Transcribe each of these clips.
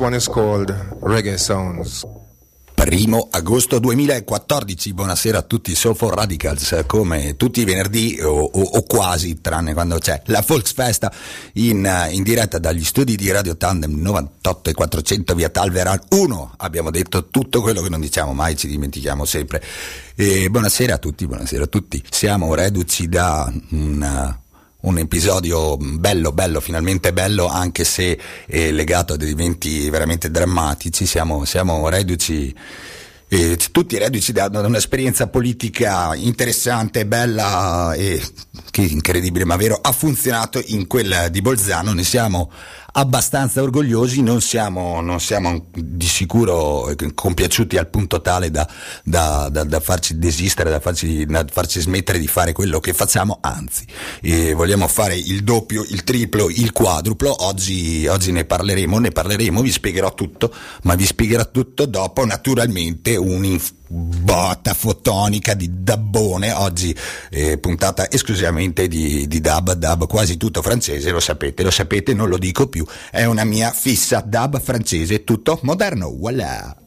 One is called Reggae Sounds. Primo agosto 2014, buonasera a tutti Soulful Radicals, come tutti i venerdì o, o, o, quasi, tranne quando c'è la Volksfesta in, in, diretta dagli studi di Radio Tandem 98 e 400 via Talveran 1. Abbiamo detto tutto quello che non diciamo mai, ci dimentichiamo sempre. E buonasera a tutti, buonasera a tutti. Siamo reduci da una un episodio bello, bello, finalmente bello, anche se è legato a dei eventi veramente drammatici. Siamo, siamo reduci. Eh, tutti reduci da, da un'esperienza politica interessante, bella e che incredibile ma vero ha funzionato in quella di Bolzano. Ne siamo abbastanza orgogliosi, non siamo, non siamo di sicuro compiaciuti al punto tale da, da, da, da farci desistere, da farci, farci, smettere di fare quello che facciamo, anzi eh, vogliamo fare il doppio, il triplo, il quadruplo, oggi, oggi ne parleremo, ne parleremo, vi spiegherò tutto, ma vi spiegherò tutto dopo naturalmente un botta fotonica di dabbone, oggi eh, puntata esclusivamente di, di dub, dub quasi tutto francese, lo sapete, lo sapete, non lo dico più, è una mia fissa dub francese, tutto moderno, voilà!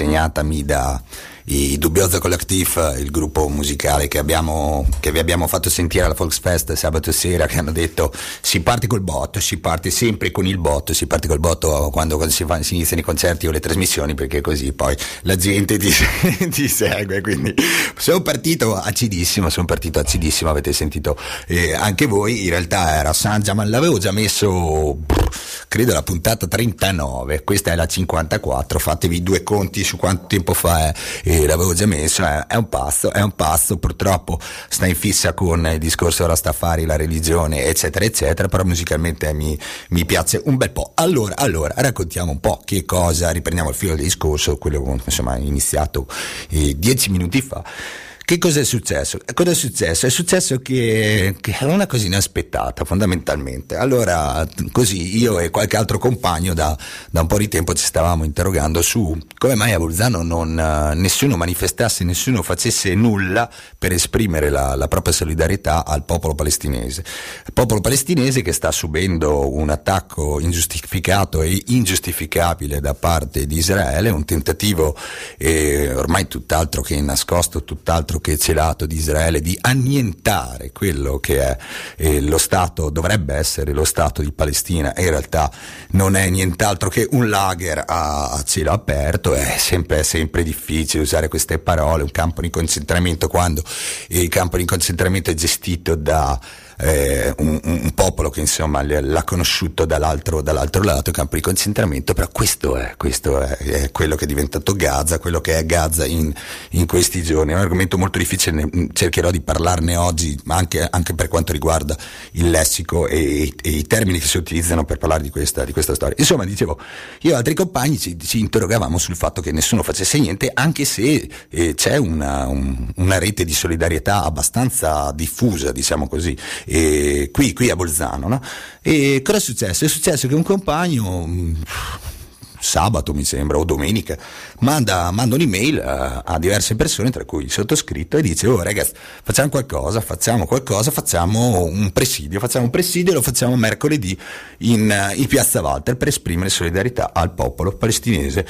Insegnatami da i Dubbioso Collective, il gruppo musicale che, abbiamo, che vi abbiamo fatto sentire alla Volksfest sabato sera, che hanno detto si parte col botto, si parte sempre con il botto, si parte col botto quando, quando si, fa, si, iniziano i concerti o le trasmissioni, perché così poi la gente ti, ti segue. Quindi sono partito acidissimo, sono partito acidissimo, avete sentito eh, anche voi. In realtà era San Giaman, l'avevo già messo, credo, la puntata 39, questa è la 54, fatevi due conti su quanto tempo fa è. Eh, l'avevo già messo, è, è, un passo, è un passo, purtroppo sta in fissa con il discorso Rastafari, la religione, eccetera, eccetera, però musicalmente mi, mi piace un bel po'. Allora, allora, raccontiamo un po' che cosa, riprendiamo il filo del discorso, quello insomma iniziato eh, dieci minuti fa. Che cosa è successo? Cosa è successo? È successo che, era una cosa inaspettata, fondamentalmente. Allora, così io e qualche altro compagno da, da un po' di tempo ci stavamo interrogando su come mai a Bolzano non, uh, nessuno manifestasse, nessuno facesse nulla per esprimere la, la, propria solidarietà al popolo palestinese. Il popolo palestinese che sta subendo un attacco ingiustificato e ingiustificabile da parte di Israele, un tentativo eh, ormai tutt'altro che nascosto, tutt'altro che celato di Israele di annientare quello che è eh, lo Stato, dovrebbe essere lo Stato di Palestina. E in realtà non è nient'altro che un lager a, a cielo aperto, è sempre, è sempre difficile usare queste parole, un campo di concentramento quando il campo di concentramento è gestito da eh, un, un, popolo che insomma l'ha conosciuto dall'altro, dall'altro, lato, campo di concentramento, però questo, è, questo è, è, quello che è diventato Gaza, quello che è Gaza in, in, questi giorni. È un argomento molto difficile, cercherò di parlarne oggi, ma anche, anche per quanto riguarda il lessico e, e, i termini che si utilizzano per parlare di questa, di questa storia. Insomma, dicevo, io e altri compagni ci, ci, interrogavamo sul fatto che nessuno facesse niente, anche se eh, c'è una, un, una rete di solidarietà abbastanza diffusa, diciamo così e qui, qui, a Bolzano. No? E cosa è successo? È successo che un compagno sabato mi sembra o domenica manda, manda un'email a, a, diverse persone tra cui il sottoscritto e dice oh ragazzi facciamo qualcosa facciamo qualcosa facciamo un presidio facciamo un presidio e lo facciamo mercoledì in, in piazza Walter per esprimere solidarietà al popolo palestinese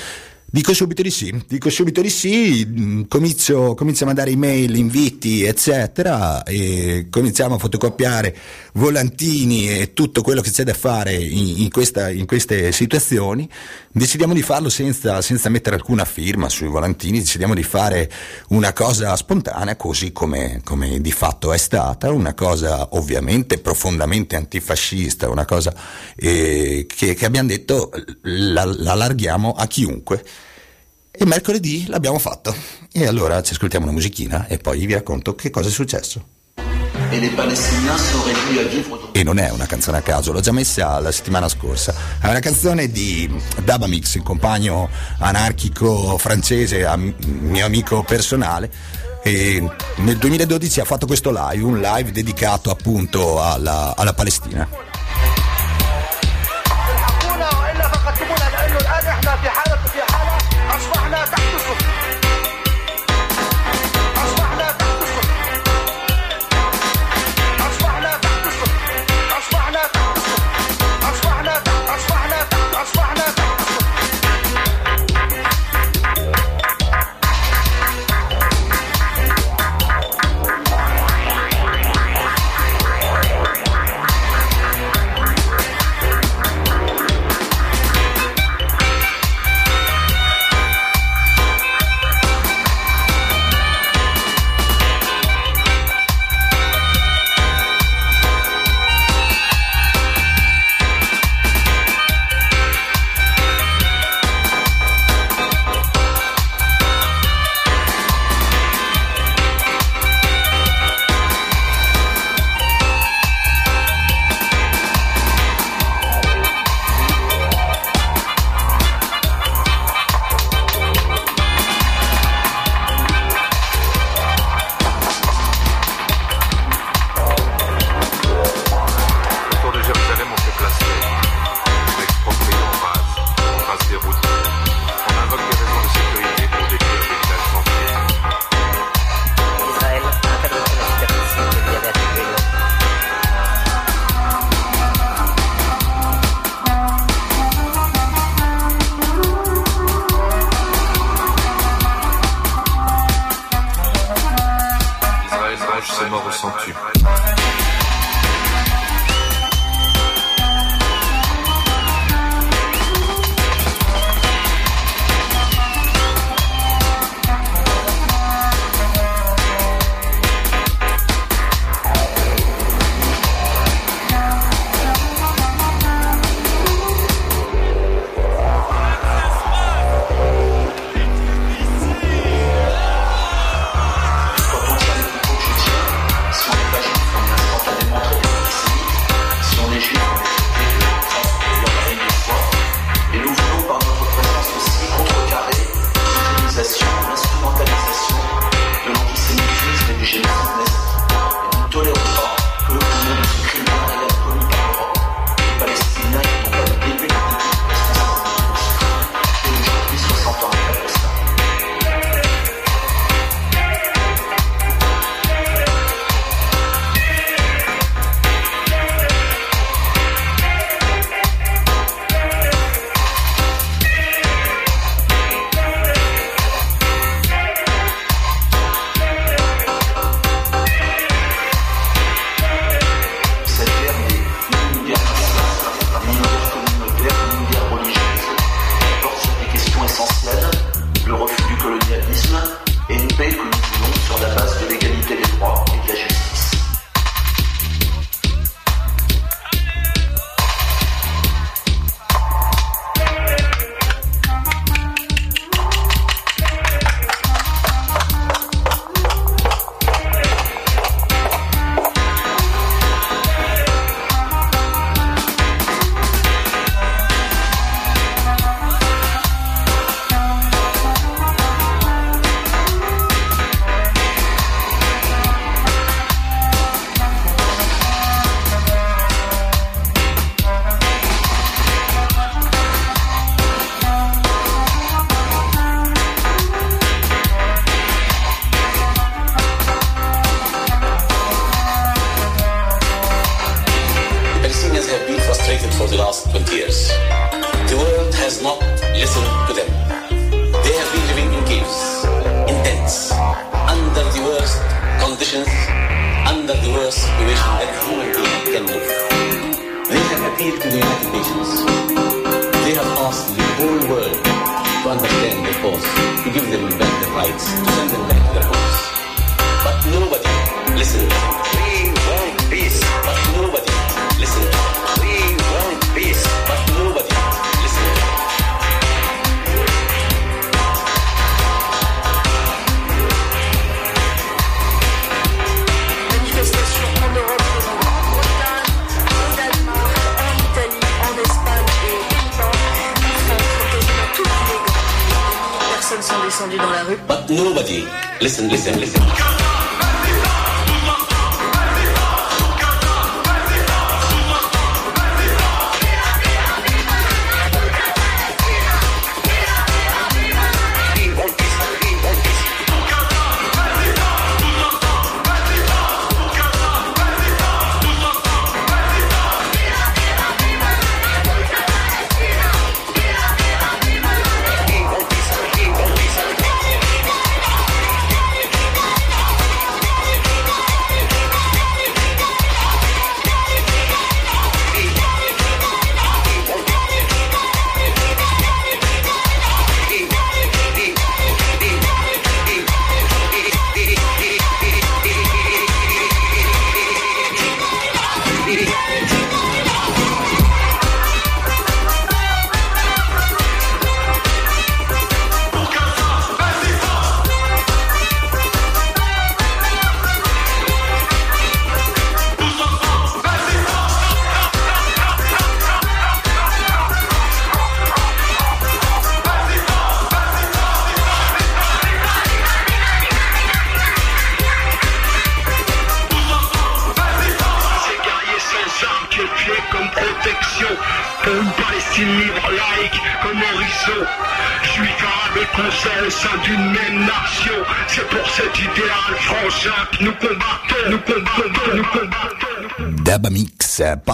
Dico subito di sì, dico subito di sì, comincio, comincio a mandare email, inviti, eccetera, e cominciamo a fotocopiare volantini e tutto quello che c'è da fare in, in, questa, in queste situazioni. Decidiamo di farlo senza, senza, mettere alcuna firma sui volantini, decidiamo di fare una cosa spontanea, così come, come di fatto è stata, una cosa ovviamente profondamente antifascista, una cosa eh, che, che, abbiamo detto la, la allarghiamo a chiunque. E mercoledì l'abbiamo fatto. E allora ci ascoltiamo una musichina e poi vi racconto che cosa è successo. E non è una canzone a caso, l'ho già messa la settimana scorsa. È una canzone di Dabamix, il compagno anarchico francese, mio amico personale. E nel 2012 ha fatto questo live, un live dedicato appunto alla, alla Palestina.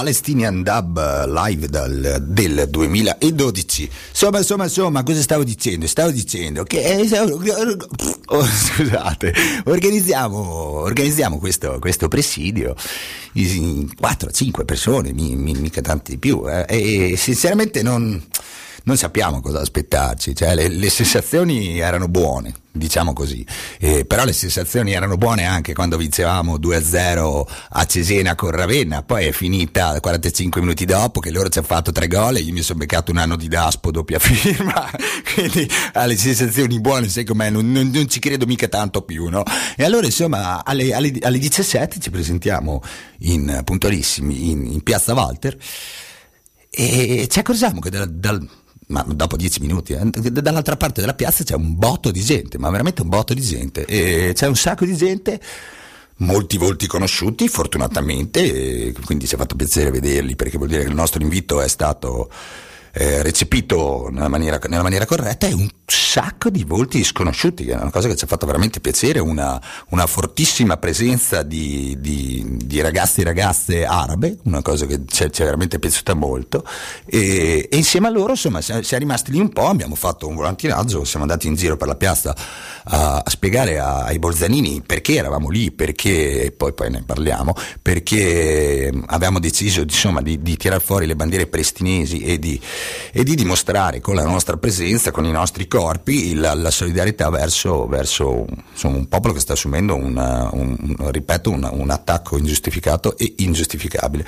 Palestinian Dub live dal, del 2012. Insomma, insomma, insomma, cosa stavo dicendo? Stavo dicendo che eh, oh, scusate, organizziamo, organizziamo questo, questo presidio in 4-5 persone, mica tanti di più, eh, e sinceramente non non sappiamo cosa aspettarci, cioè le, le sensazioni erano buone, diciamo così, eh, però le sensazioni erano buone anche quando vincevamo 2-0 a Cesena con Ravenna, poi è finita 45 minuti dopo che loro ci hanno fatto tre gol e io mi sono beccato un anno di Daspo doppia firma, quindi alle sensazioni buone, sai com'è, non, non, non, ci credo mica tanto più, no? E allora insomma alle, alle, alle 17 ci presentiamo in, puntualissimi in, in Piazza Walter. E ci accorgiamo che dal, dal ma dopo dieci minuti, eh, dall'altra parte della piazza c'è un botto di gente, ma veramente un botto di gente, e c'è un sacco di gente, molti volti conosciuti fortunatamente, quindi ci è fatto piacere vederli perché vuol dire che il nostro invito è stato eh, recepito nella maniera, nella maniera, corretta e un sacco di volti sconosciuti, è una cosa che ci ha fatto veramente piacere, una, una fortissima presenza di, di, di, ragazzi e ragazze arabe, una cosa che ci è, veramente piaciuta molto e, e, insieme a loro insomma si è rimasti lì un po', abbiamo fatto un volantinaggio, siamo andati in giro per la piazza a, a spiegare a, ai Bolzanini perché eravamo lì, perché, poi, poi ne parliamo, perché avevamo deciso insomma di, di tirare fuori le bandiere palestinesi e di e di dimostrare con la nostra presenza, con i nostri corpi, la, la solidarietà verso, verso insomma, un popolo che sta assumendo una, un, ripeto, una, un attacco ingiustificato e ingiustificabile.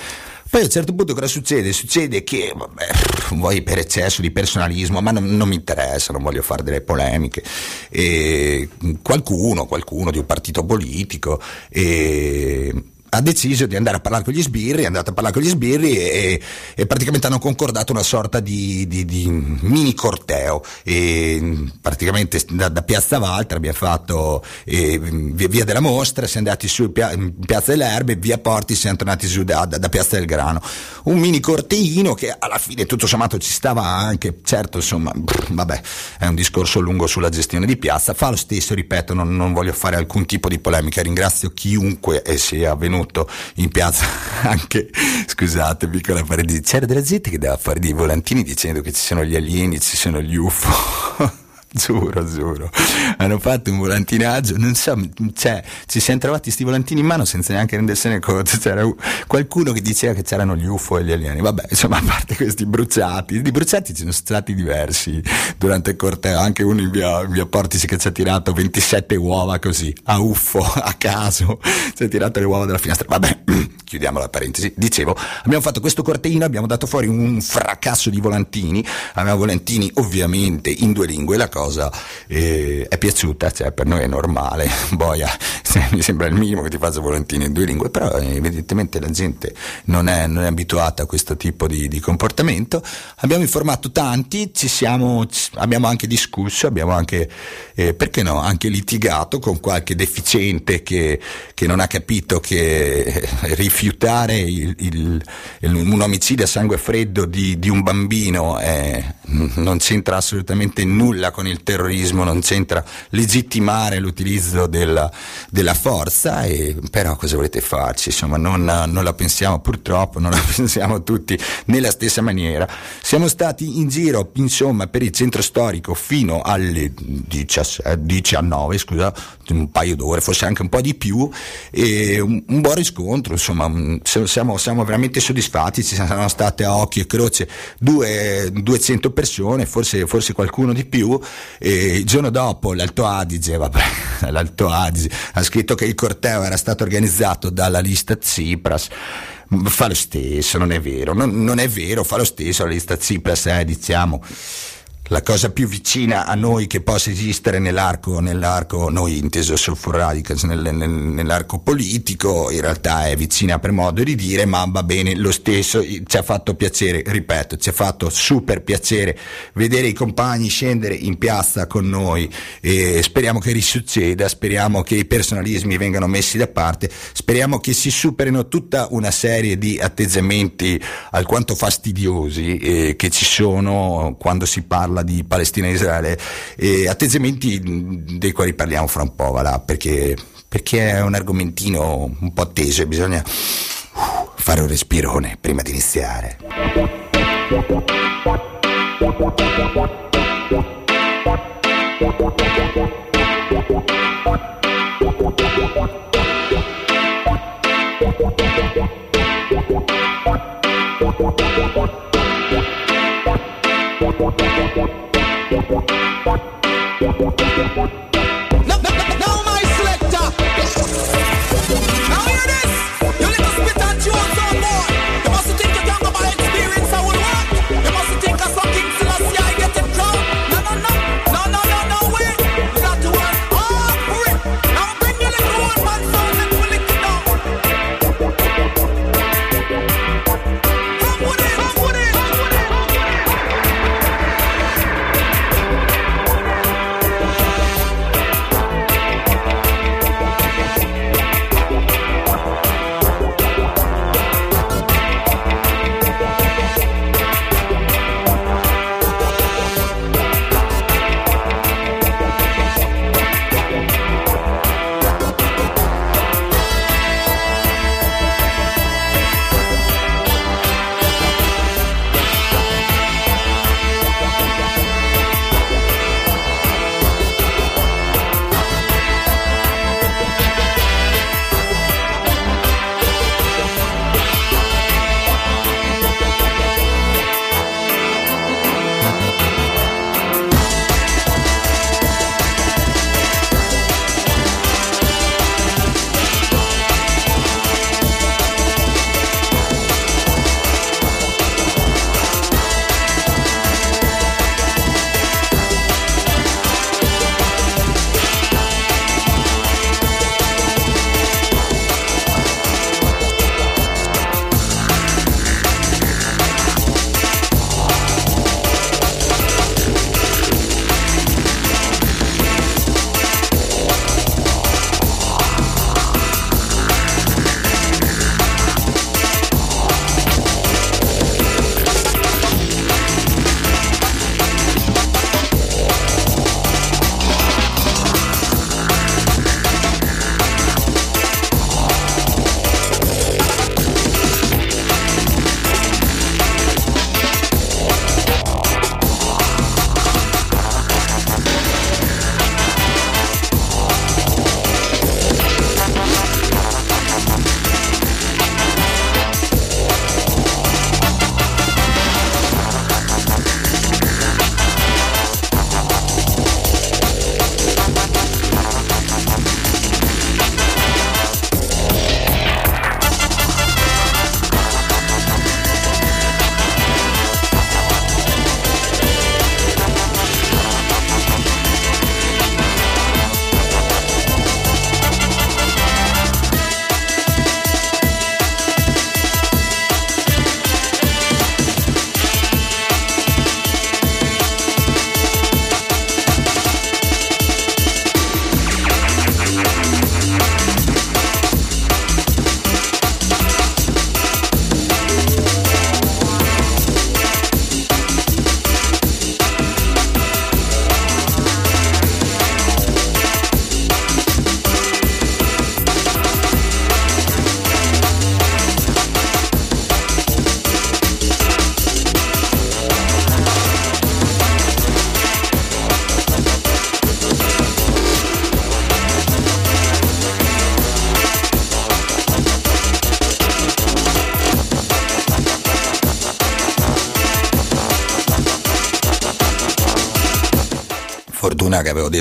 Poi a un certo punto cosa succede? Succede che, vabbè, vuoi per eccesso di personalismo, ma non, non mi interessa, non voglio fare delle polemiche, e qualcuno, qualcuno di un partito politico, e ha deciso di andare a parlare con gli sbirri, è andato a parlare con gli sbirri e, e praticamente hanno concordato una sorta di, di, di mini corteo. E praticamente da, da, Piazza Valtra abbiamo fatto eh, via, via, della Mostra, si è andati su in Piazza delle Erbe, via Porti siamo tornati su da, da, da, Piazza del Grano. Un mini corteino che alla fine tutto sommato ci stava anche, certo insomma, vabbè, è un discorso lungo sulla gestione di piazza, fa lo stesso, ripeto, non, non voglio fare alcun tipo di polemica, ringrazio chiunque sia venuto venuto in piazza anche, scusate, piccola parentesi, c'era della gente che dava fare dei volantini dicendo che ci sono gli alieni, ci sono gli UFO. giuro, giuro. Hanno fatto un volantinaggio, non so, cioè, ci siamo trovati questi volantini in mano senza neanche rendersene conto. C'era qualcuno che diceva che c'erano gli UFO e gli alieni. Vabbè, insomma, a parte questi bruciati, di bruciati ci sono stati diversi durante il corteo, anche uno in via, in via Portici che ci ha tirato 27 uova così, a UFO, a caso, ci ha tirato le uova dalla finestra. Vabbè, chiudiamo la parentesi. Dicevo, abbiamo fatto questo corteino, abbiamo dato fuori un fracasso di volantini, avevamo volantini ovviamente in due lingue, la cosa eh, è piaciuta, cioè per noi è normale, boia, mi sembra il minimo che ti faccia volantini in due lingue, però eh, evidentemente la gente non è, non è, abituata a questo tipo di, di, comportamento. Abbiamo informato tanti, ci siamo, abbiamo anche discusso, abbiamo anche, eh, perché no, anche litigato con qualche deficiente che, che non ha capito che eh, rifiutare il, il, il, un omicidio a sangue freddo di, di un bambino eh, non c'entra assolutamente nulla con il terrorismo, non c'entra legittimare l'utilizzo della, della forza, e, però cosa volete farci? Insomma, non, non, la pensiamo purtroppo, non la pensiamo tutti nella stessa maniera. Siamo stati in giro, insomma, per il centro storico fino alle 19, scusa, un paio d'ore, forse anche un po' di più, e un, un buon riscontro, insomma, siamo, siamo, veramente soddisfatti, ci sono state a occhio e croce due, 200 persone, forse, forse qualcuno di più, e il giorno dopo l'Alto Adige, vabbè, l'Alto Adige ha scritto che il corteo era stato organizzato dalla lista Tsipras. Fa lo stesso, non è vero, non, non è vero, fa lo stesso la lista Tsipras, eh, diciamo la cosa più vicina a noi che possa esistere nell'arco, nell'arco noi inteso Sulfur Radicals, nel, nel, nell'arco politico, in realtà è vicina per modo di dire, ma va bene lo stesso, ci ha fatto piacere, ripeto, ci ha fatto super piacere vedere i compagni scendere in piazza con noi e speriamo che risucceda, speriamo che i personalismi vengano messi da parte, speriamo che si superino tutta una serie di atteggiamenti alquanto fastidiosi eh, che ci sono quando si parla parla di Palestina e Israele, e atteggiamenti dei quali parliamo fra un po', va là, perché, perché è un argomentino un po' teso e bisogna fare un respirone prima di iniziare. Now, now, my selector. Now hear this.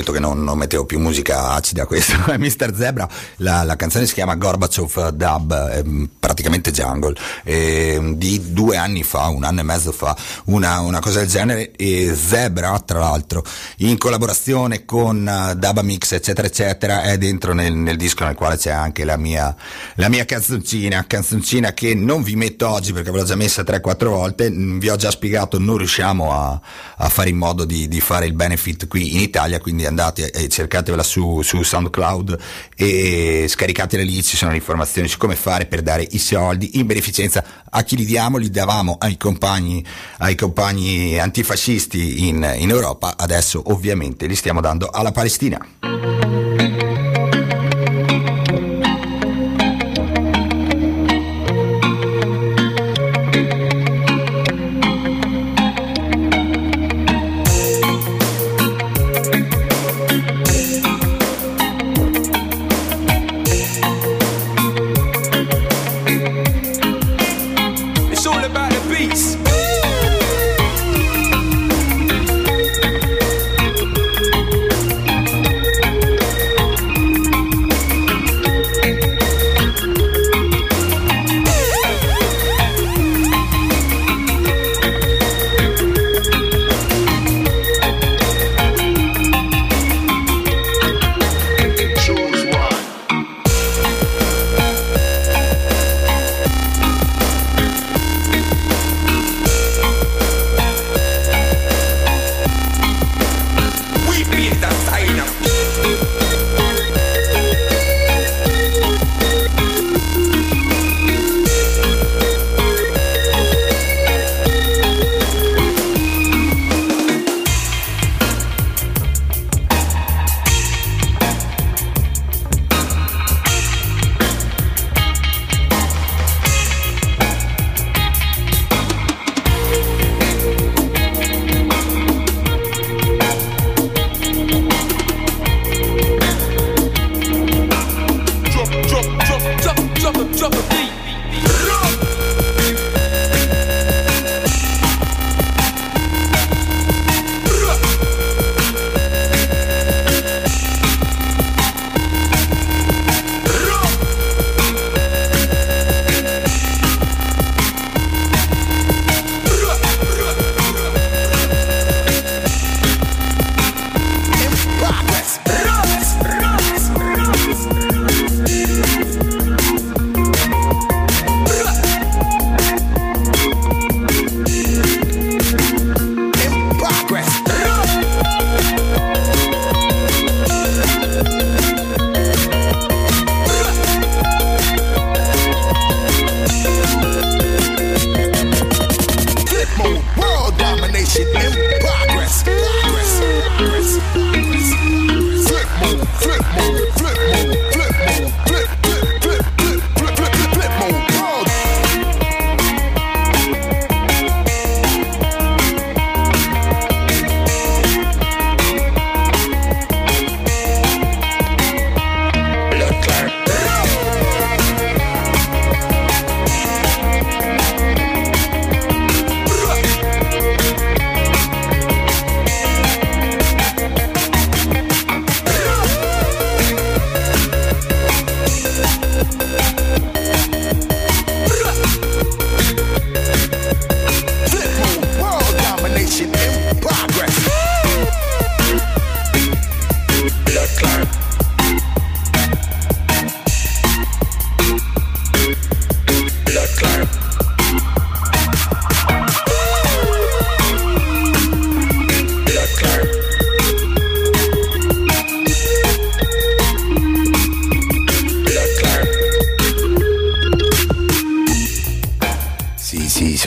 Detto che non, non mettevo più musica acida, questo è Mr. Zebra, la, la, canzone si chiama Gorbachev Dub, ehm, praticamente jungle, ehm, di due anni fa, un anno e mezzo fa, una, una cosa del genere, e Zebra tra l'altro, in collaborazione con uh, Daba Mix eccetera eccetera, è dentro nel, nel, disco nel quale c'è anche la mia, la mia canzoncina, canzoncina che non vi metto oggi perché ve l'ho già messa 3-4 volte, vi ho già spiegato, non riusciamo a, a fare in modo di, di fare il benefit qui in Italia, quindi andate e cercatevela su, su SoundCloud e scaricatela lì, ci sono le informazioni su come fare per dare i soldi in beneficenza a chi li diamo, li davamo ai compagni, ai compagni antifascisti in, in Europa, adesso ovviamente li stiamo dando alla Palestina.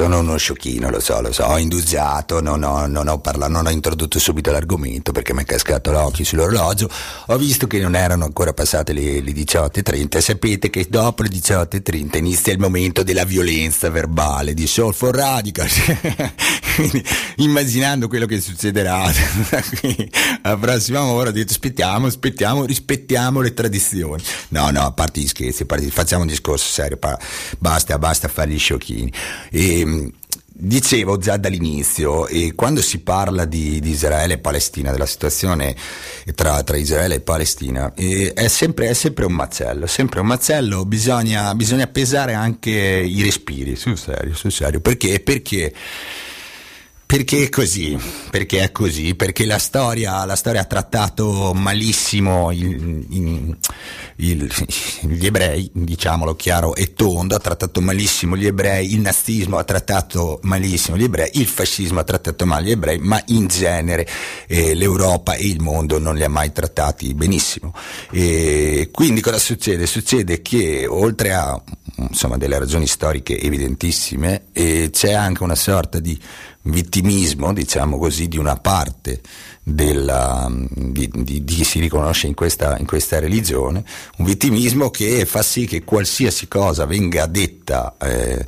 Sono uno sciocchino, lo so, lo so, ho indugiato, non ho, non ho, parlato, non ho introdotto subito l'argomento perché mi è cascato l'occhio sull'orologio, ho visto che non erano ancora passate le, le 18.30 e sapete che dopo le 18.30 inizia il momento della violenza verbale di Soul for Radical, immaginando quello che succederà, la prossima ora ho detto aspettiamo, aspettiamo, rispettiamo le tradizioni. No, no, a parte gli scherzi, facciamo un discorso serio, basta, basta fare gli sciocchini. E, ehm, dicevo già dall'inizio, quando si parla di, di, Israele e Palestina, della situazione tra, tra Israele e Palestina, e è, sempre, è, sempre, un macello, sempre un macello, bisogna, bisogna pesare anche i respiri, sul serio, sul serio, perché? Perché perché è così, perché è così, perché la storia, la storia ha trattato malissimo il, il, il, gli ebrei, diciamolo chiaro e tondo, ha trattato malissimo gli ebrei, il nazismo ha trattato malissimo gli ebrei, il fascismo ha trattato male gli ebrei, ma in genere eh, l'Europa e il mondo non li ha mai trattati benissimo. E quindi cosa succede? Succede che oltre a insomma, delle ragioni storiche evidentissime, eh, c'è anche una sorta di vittimismo, diciamo così, di una parte della, di, di, di, chi si riconosce in questa, in questa, religione, un vittimismo che fa sì che qualsiasi cosa venga detta eh,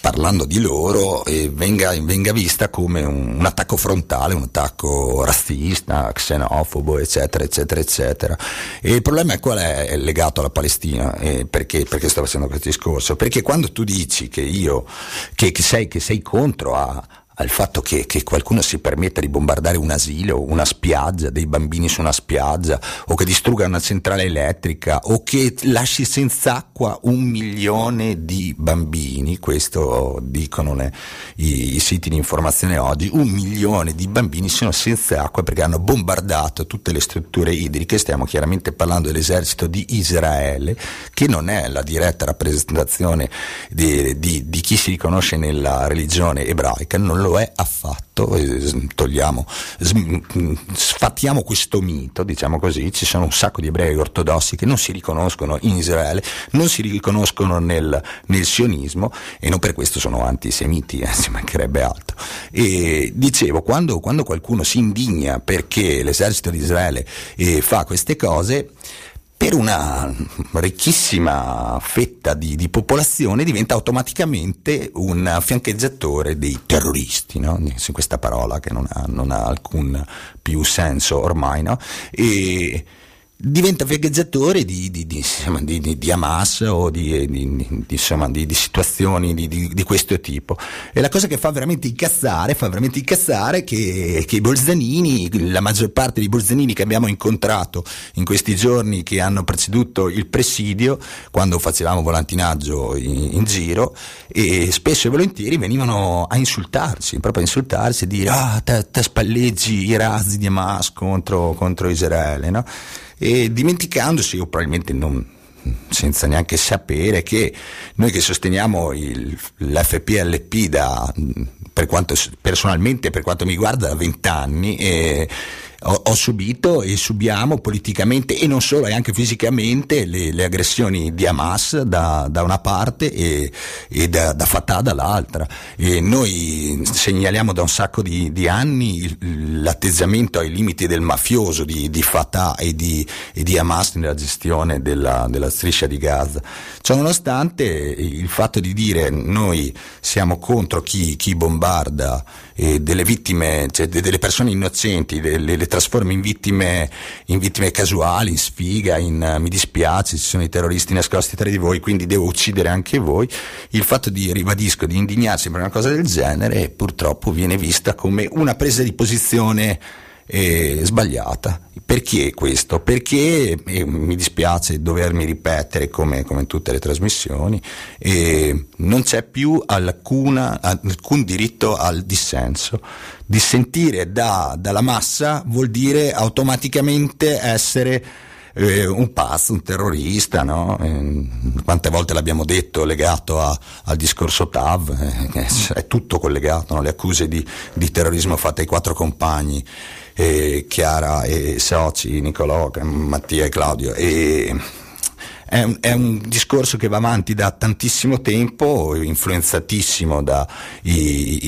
parlando di loro eh, venga, venga, vista come un, un, attacco frontale, un attacco razzista, xenofobo, eccetera, eccetera, eccetera. E il problema è qual è, è legato alla Palestina, eh, perché, perché, sto facendo questo discorso? Perché quando tu dici che io, che, che, sei, che sei contro a, al fatto che, che, qualcuno si permetta di bombardare un asilo, una spiaggia, dei bambini su una spiaggia, o che distrugga una centrale elettrica, o che lasci senza acqua un milione di bambini, questo dicono le, i, i, siti di informazione oggi, un milione di bambini sono senza acqua perché hanno bombardato tutte le strutture idriche, stiamo chiaramente parlando dell'esercito di Israele, che non è la diretta rappresentazione di, di, di chi si riconosce nella religione ebraica, non lo è affatto, togliamo, sfattiamo questo mito, diciamo così, ci sono un sacco di ebrei ortodossi che non si riconoscono in Israele, non si riconoscono nel, nel sionismo e non per questo sono antisemiti, eh, ci mancherebbe altro. E dicevo, quando, quando qualcuno si indigna perché l'esercito di Israele eh, fa queste cose, per una ricchissima fetta di, di, popolazione diventa automaticamente un fiancheggiatore dei terroristi, no? questa parola che non ha, non ha alcun più senso ormai, no? e, diventa veggeggiatore di, di, di, di, Hamas o di, insomma, di, situazioni di, questo tipo. E la cosa che fa veramente incazzare, fa veramente incazzare che, che i bolzanini, la maggior parte dei bolzanini che abbiamo incontrato in questi giorni che hanno preceduto il presidio, quando facevamo volantinaggio in, in giro, e spesso e volentieri venivano a insultarci, proprio a insultarci e dire ah, te, te spalleggi i razzi di Hamas contro, contro Israele, no? E dimenticandosi, o probabilmente non, senza neanche sapere che noi che sosteniamo il, l'FPLP da, per quanto, personalmente per quanto mi riguarda da vent'anni eh, ho, ho, subito e subiamo politicamente e non solo, e anche fisicamente le, le aggressioni di Hamas da, da una parte e, e da, da, Fatah dall'altra. E noi segnaliamo da un sacco di, di, anni l'atteggiamento ai limiti del mafioso di, di Fatah e di, e di, Hamas nella gestione della, della striscia di Gaza. Ciononostante il fatto di dire noi siamo contro chi, chi bombarda eh, delle vittime, cioè delle persone innocenti, le, le trasforma in vittime, in vittime, casuali, in sfiga, in mi dispiace, ci sono i terroristi nascosti tra di voi, quindi devo uccidere anche voi. Il fatto di, ribadisco, di indignarsi per una cosa del genere purtroppo viene vista come una presa di posizione eh, sbagliata. Perché questo? Perché eh, mi dispiace dovermi ripetere come, come in tutte le trasmissioni, eh, non c'è più alcuna, alcun diritto al dissenso. Dissentire da, dalla massa vuol dire automaticamente essere eh, un pazzo, un terrorista, no? eh, quante volte l'abbiamo detto legato a, al discorso TAV, eh, è tutto collegato, no? le accuse di, di terrorismo fatte ai quattro compagni eh, Chiara e soci, Nicolò, Mattia e Claudio. E, è un, è un, discorso che va avanti da tantissimo tempo, influenzatissimo dai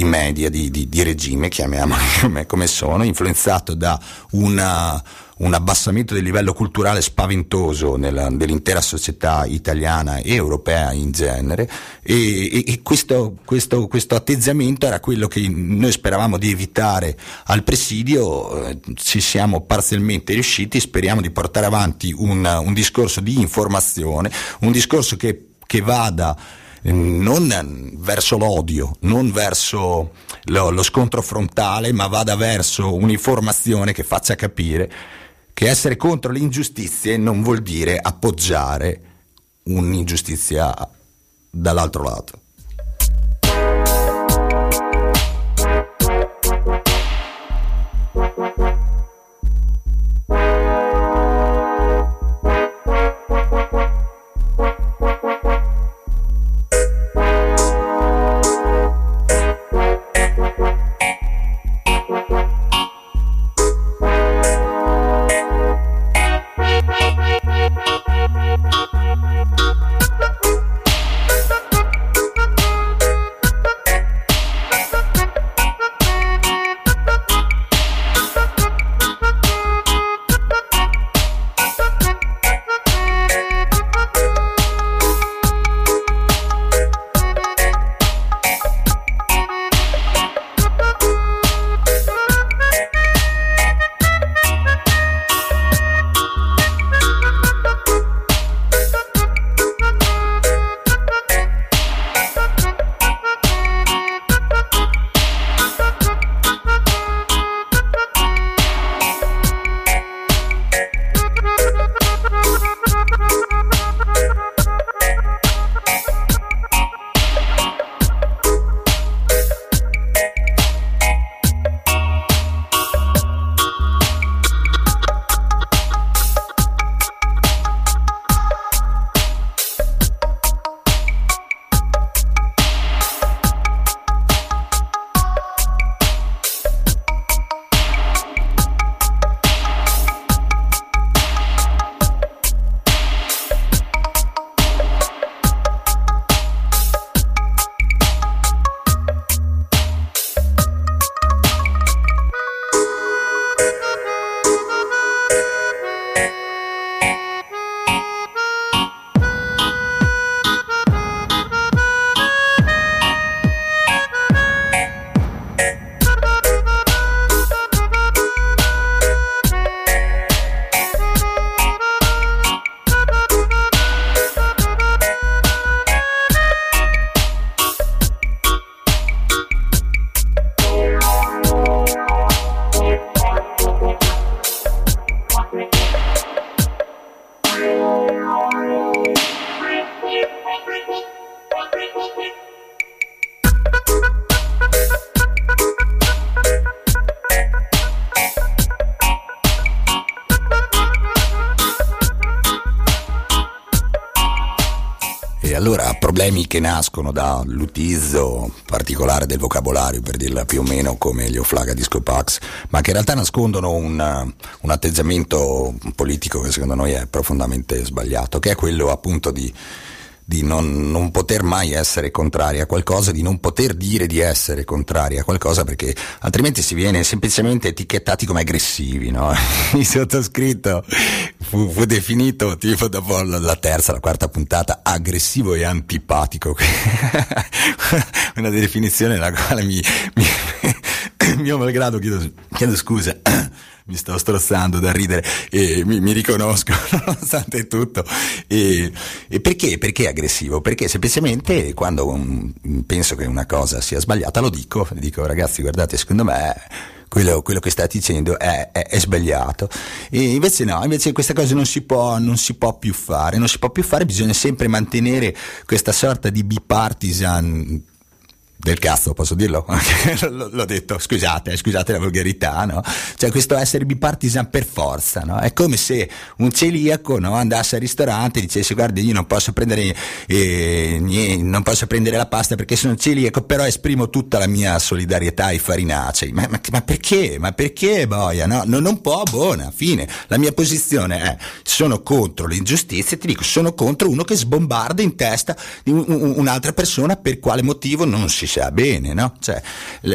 media di, di, di regime, chiamiamoli come, come sono, influenzato da una un abbassamento del livello culturale spaventoso nella, dell'intera società italiana e europea in genere. E, e, e questo, questo, questo, atteggiamento era quello che noi speravamo di evitare al presidio, eh, ci siamo parzialmente riusciti, speriamo di portare avanti un, un discorso di informazione, un discorso che, che vada non verso l'odio, non verso lo, lo, scontro frontale, ma vada verso un'informazione che faccia capire che essere contro le ingiustizie non vuol dire appoggiare un'ingiustizia dall'altro lato. Problemi che nascono dall'utilizzo particolare del vocabolario, per dirla più o meno come gli Oflaga Disco Pax, ma che in realtà nascondono un, un atteggiamento politico che secondo noi è profondamente sbagliato, che è quello appunto di di non, non, poter mai essere contrari a qualcosa, di non poter dire di essere contrari a qualcosa perché altrimenti si viene semplicemente etichettati come aggressivi, no? Il sottoscritto fu, fu, definito tipo dopo la terza, la quarta puntata aggressivo e antipatico, una definizione nella quale mi, mi mio malgrado chiedo, chiedo scusa mi sto strozzando da ridere e mi, mi riconosco nonostante tutto. E, e, perché? Perché aggressivo? Perché semplicemente quando um, penso che una cosa sia sbagliata lo dico, dico ragazzi guardate secondo me quello, quello, che state dicendo è, è, è, sbagliato. E invece no, invece questa cosa non si, può, non si può più fare, non si può più fare, bisogna sempre mantenere questa sorta di bipartisan del cazzo, posso dirlo? L'ho detto, scusate, scusate la volgarità, no? Cioè questo essere bipartisan per forza, no? È come se un celiaco no, andasse al ristorante e dicesse guarda io non posso prendere eh, niente, non posso prendere la pasta perché sono celiaco, però esprimo tutta la mia solidarietà ai farinacei. Ma, ma, ma perché? Ma perché boia? No? Non, non può, buona, fine. La mia posizione è sono contro le ingiustizie, ti dico, sono contro uno che sbombarda in testa un'altra persona per quale motivo non si sa bene, no? Cioè,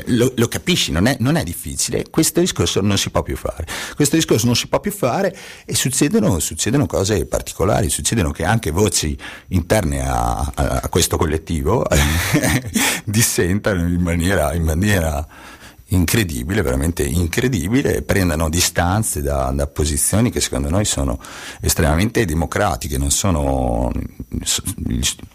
lo, lo capisci, non è, non è, difficile. Questo discorso non si può più fare. Questo discorso non si può più fare e succedono, succedono cose particolari, succedono che anche voci interne a, a, a questo collettivo dissentano in maniera, in maniera incredibile, veramente incredibile, prendano distanze da, da, posizioni che secondo noi sono estremamente democratiche, non sono,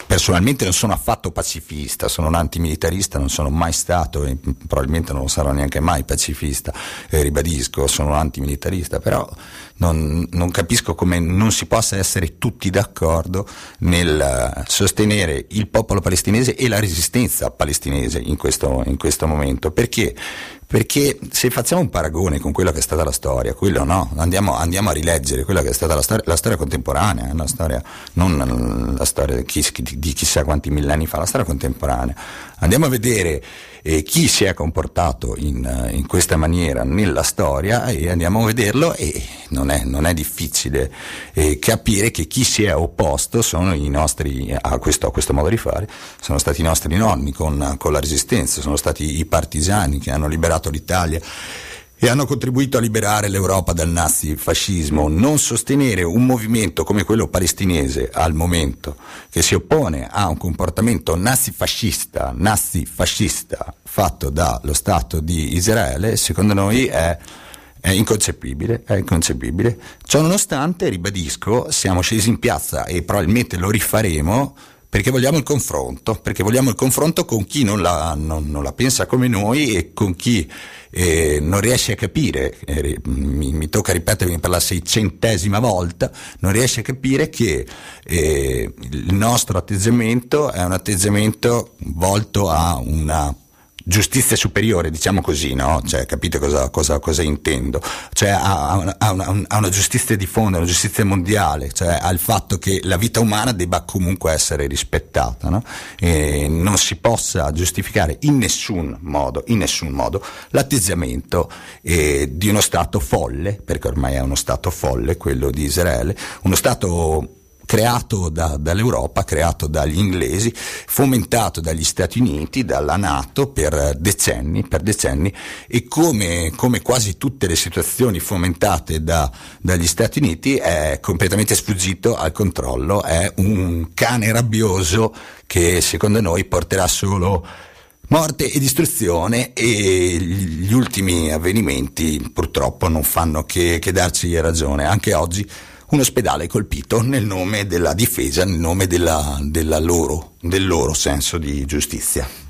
personalmente non sono affatto pacifista, sono un antimilitarista, non sono mai stato e probabilmente non lo sarò neanche mai pacifista, eh, ribadisco, sono un antimilitarista, però non, non, capisco come non si possa essere tutti d'accordo nel sostenere il popolo palestinese e la resistenza palestinese in questo, in questo momento. Perché? Perché se facciamo un paragone con quella che è stata la storia, quello no, andiamo, andiamo a rileggere quella che è stata la storia, la storia contemporanea, la storia, non la storia di chissà quanti millenni fa, la storia contemporanea. Andiamo a vedere eh, chi si è comportato in, in, questa maniera nella storia e andiamo a vederlo e non è, non è difficile eh, capire che chi si è opposto sono i nostri, a questo, a questo, modo di fare, sono stati i nostri nonni con, con la resistenza, sono stati i partigiani che hanno liberato l'Italia e hanno contribuito a liberare l'Europa dal nazifascismo. Non sostenere un movimento come quello palestinese al momento, che si oppone a un comportamento nazifascista, nazifascista fatto dallo Stato di Israele, secondo noi è è inconcepibile, è inconcepibile. Ciò ribadisco, siamo scesi in piazza e probabilmente lo rifaremo perché vogliamo il confronto, perché vogliamo il confronto con chi non la, non, non la pensa come noi e con chi eh, non riesce a capire, eh, mi, mi, tocca ripetermi per la seicentesima volta, non riesce a capire che eh, il nostro atteggiamento è un atteggiamento volto a una giustizia superiore, diciamo così, no? Cioè, capite cosa, cosa, cosa intendo? Cioè, ha, una, una, una, giustizia di fondo, una giustizia mondiale, cioè al fatto che la vita umana debba comunque essere rispettata, no? Non si possa giustificare in nessun modo, in nessun modo l'atteggiamento eh, di uno Stato folle, perché ormai è uno Stato folle, quello di Israele, uno Stato creato da, dall'Europa, creato dagli inglesi, fomentato dagli Stati Uniti, dalla Nato per decenni, per decenni e come, come, quasi tutte le situazioni fomentate da, dagli Stati Uniti è completamente sfuggito al controllo, è un cane rabbioso che secondo noi porterà solo morte e distruzione e gli ultimi avvenimenti purtroppo non fanno che, che darci ragione. Anche oggi un ospedale colpito nel nome della difesa, nel nome della, della loro, del loro senso di giustizia.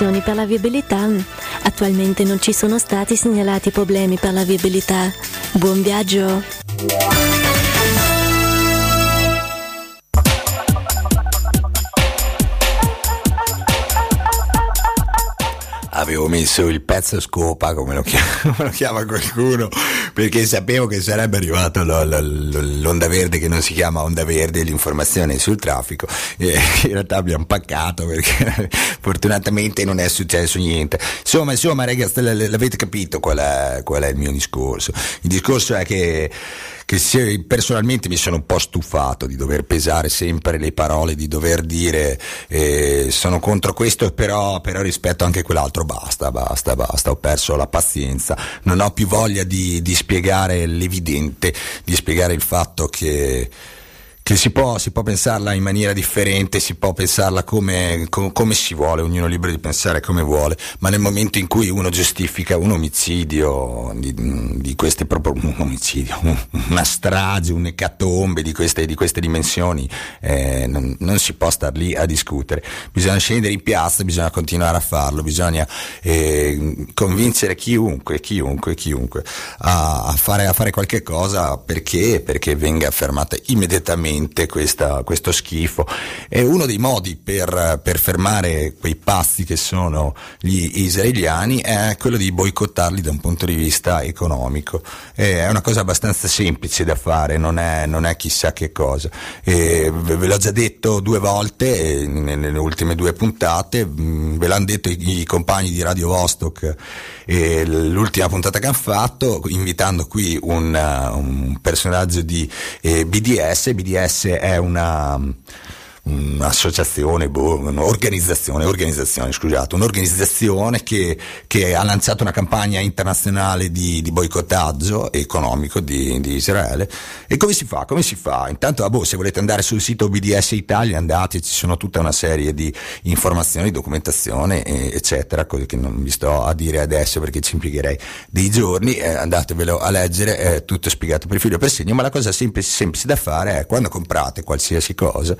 Informazioni per la viabilità. Attualmente non ci sono stati segnalati problemi per la viabilità. Buon viaggio! Messo il pezzo scopa, come lo chiama, lo chiama qualcuno, perché sapevo che sarebbe arrivato lo, lo, l'onda verde che non si chiama onda verde, l'informazione sul traffico. E in realtà abbiamo paccato perché fortunatamente non è successo niente. Insomma, insomma, ragazzi, l'avete capito qual è, qual è il mio discorso. Il discorso è che che personalmente mi sono un po' stufato di dover pesare sempre le parole, di dover dire eh, sono contro questo, però, però rispetto anche quell'altro basta, basta, basta, ho perso la pazienza, non ho più voglia di, di spiegare l'evidente, di spiegare il fatto che che si può, si può, pensarla in maniera differente, si può pensarla come, com, come, si vuole, ognuno è libero di pensare come vuole, ma nel momento in cui uno giustifica un omicidio di, di queste proprio un omicidio, una strage, un'ecatombe di queste, di queste dimensioni, eh, non, non, si può star lì a discutere. Bisogna scendere in piazza, bisogna continuare a farlo, bisogna eh, convincere chiunque, chiunque, chiunque a, a, fare, a fare qualche cosa perché, perché venga fermata immediatamente veramente questa, questo schifo. E uno dei modi per, per, fermare quei pazzi che sono gli israeliani è quello di boicottarli da un punto di vista economico. È una cosa abbastanza semplice da fare, non è, non è chissà che cosa. E ve l'ho già detto due volte nelle ultime due puntate, ve l'hanno detto i, i compagni di Radio Vostok e l'ultima puntata che hanno fatto, invitando qui un, un personaggio di eh, BDS. BDS è una un'associazione, boh, un'organizzazione, organizzazione, scusate, un'organizzazione che, che, ha lanciato una campagna internazionale di, di boicottaggio economico di, di, Israele. E come si fa? Come si fa? Intanto, ah, boh, se volete andare sul sito BDS Italia andate, ci sono tutta una serie di informazioni, documentazione, eccetera, che non vi sto a dire adesso perché ci impiegherei dei giorni, eh, andatevelo a leggere, è tutto spiegato per filo e per segno, ma la cosa semplice, semplice da fare è quando comprate qualsiasi cosa,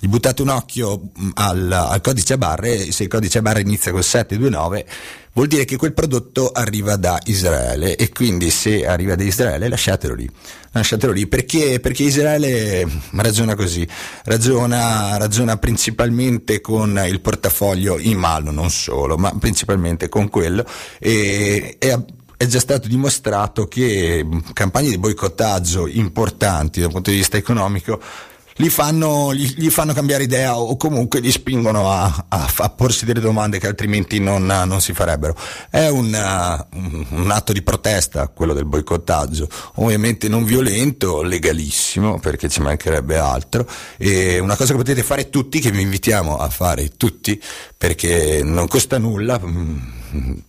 gli buttate un occhio mm, al, al, codice a barre, se il codice a barre inizia con 729 vuol dire che quel prodotto arriva da Israele e quindi se arriva da Israele lasciatelo lì, lasciatelo lì. Perché, perché Israele ragiona così, ragiona, ragiona principalmente con il portafoglio in mano, non solo, ma principalmente con quello. E, e è già stato dimostrato che campagne di boicottaggio importanti dal punto di vista economico li fanno, gli, gli, fanno cambiare idea o comunque li spingono a, a, a porsi delle domande che altrimenti non, non si farebbero. È un, un, un, atto di protesta quello del boicottaggio, ovviamente non violento, legalissimo perché ci mancherebbe altro e una cosa che potete fare tutti, che vi invitiamo a fare tutti perché non costa nulla mm,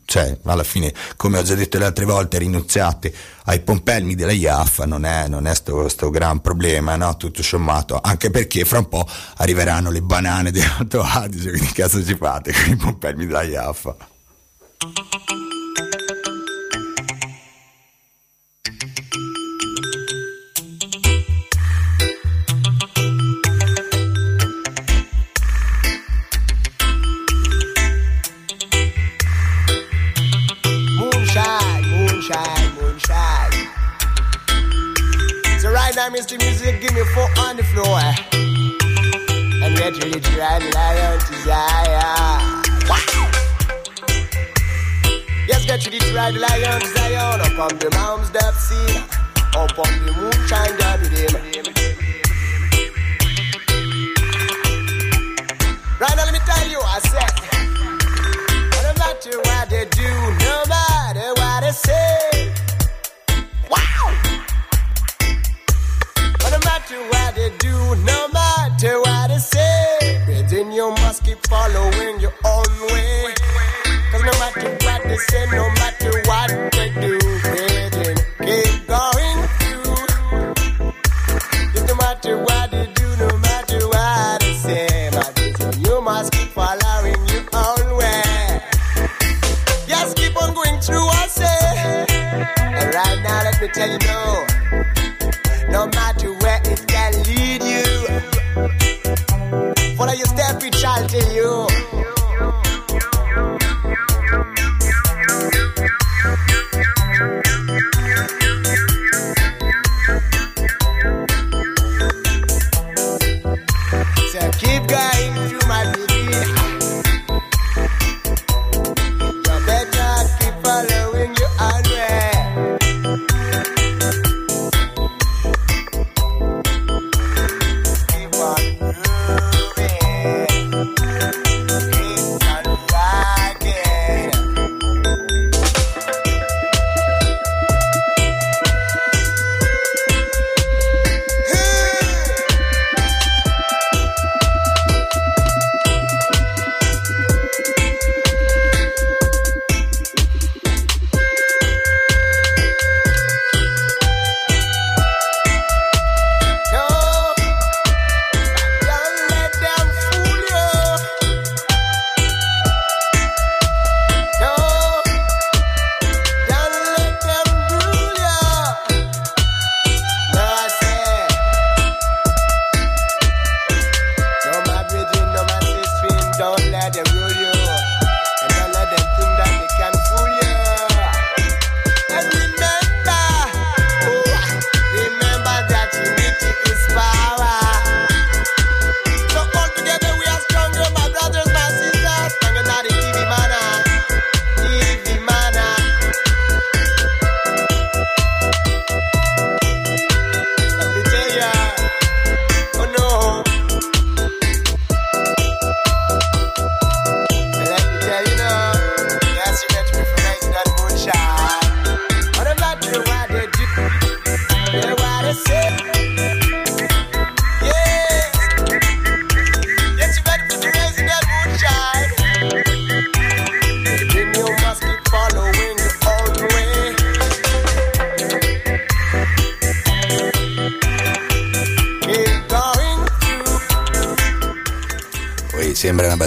cioè alla fine come ho già detto le altre volte rinunciate ai pompelmi della IAF non è, non è sto, sto, gran problema no? tutto sommato anche perché fra un po' arriveranno le banane dell'Alto Adige quindi cazzo ci fate con i pompelmi della IAF time the music, give me four on the floor. And get ride the lion to Zion. Wow. Yes, get to the lion to Zion. Up on the mountains that sea. Up on the moonshine that with. Right now, let me tell you, I said, no matter what they do, no matter what they say. Matter what they do, no matter what they say, then you must keep following your own way. Cause no matter what they say, no matter what they do, then keep going through. Cause no matter what they do, no matter what they say, my vision, you must keep following your own way. Just keep on going through, I say. And right now, let me tell you. No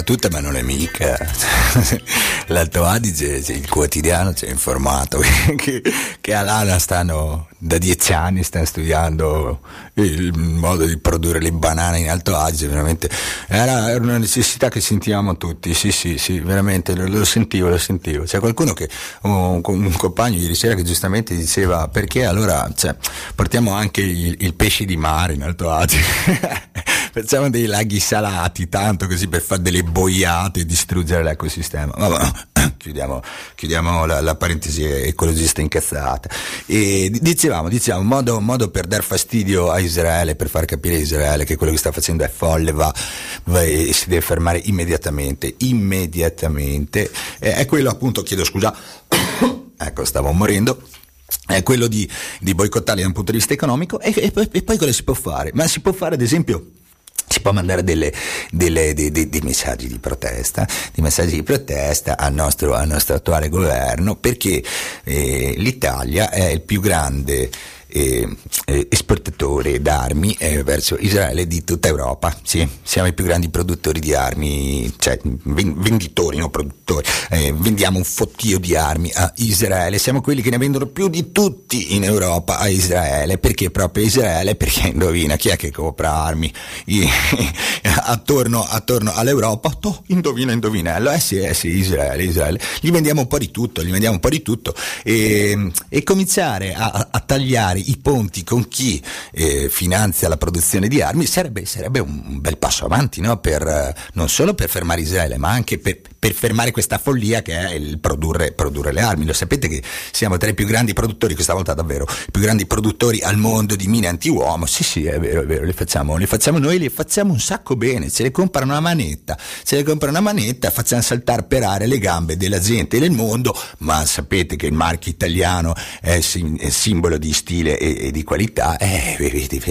battuta ma non è mica. L'Alto Adige, il quotidiano ci ha informato che, che a Lana stanno da dieci anni stanno studiando il modo di produrre le banane in Alto Adige, veramente era, era una necessità che sentivamo tutti, sì sì sì, veramente lo, lo sentivo, lo sentivo. C'è qualcuno che, un, un, compagno ieri sera che giustamente diceva perché allora cioè, portiamo anche il, il pesce di mare in Alto Adige, facciamo dei laghi salati, tanto così per fare delle boiate e distruggere l'ecosistema. Vabbè, chiudiamo, chiudiamo la, la, parentesi ecologista incazzata. E dicevamo, dicevamo, modo, modo per dar fastidio a Israele, per far capire a Israele che quello che sta facendo è folle, va, va e si deve fermare immediatamente, immediatamente, eh, è quello appunto, chiedo scusa, ecco stavo morendo, è quello di, di boicottarli da un punto di vista economico e, e, e poi cosa si può fare? Ma si può fare ad esempio può mandare delle, delle, dei, dei, dei, messaggi di protesta, dei messaggi di protesta al nostro, al nostro attuale governo perché eh, l'Italia è il più grande esportatore d'armi eh, verso Israele di tutta Europa. Sì, siamo i più grandi produttori di armi, cioè venditori, non produttori. Eh, vendiamo un fottio di armi a Israele. Siamo quelli che ne vendono più di tutti in Europa a Israele. Perché proprio Israele? Perché indovina chi è che compra armi I, attorno, attorno, all'Europa? To, indovina. Allora, eh sì, eh sì, Israele, Israele. Gli vendiamo un po' di tutto, gli vendiamo un po' di tutto e, e cominciare a, a tagliare i ponti con chi eh, finanzia la produzione di armi sarebbe, sarebbe un bel passo avanti no? per, eh, non solo per fermare Israele ma anche per, per fermare questa follia che è il produrre, produrre, le armi. Lo sapete che siamo tra i più grandi produttori, questa volta davvero, i più grandi produttori al mondo di mine anti-uomo. Sì, sì, è vero, è vero, le facciamo, le facciamo noi, le facciamo un sacco bene, ce le comprano una manetta, ce le comprano una manetta, facciamo saltare per aria le gambe della gente del mondo, ma sapete che il marchio italiano è, sim- è simbolo di stile e, e di qualità, eh,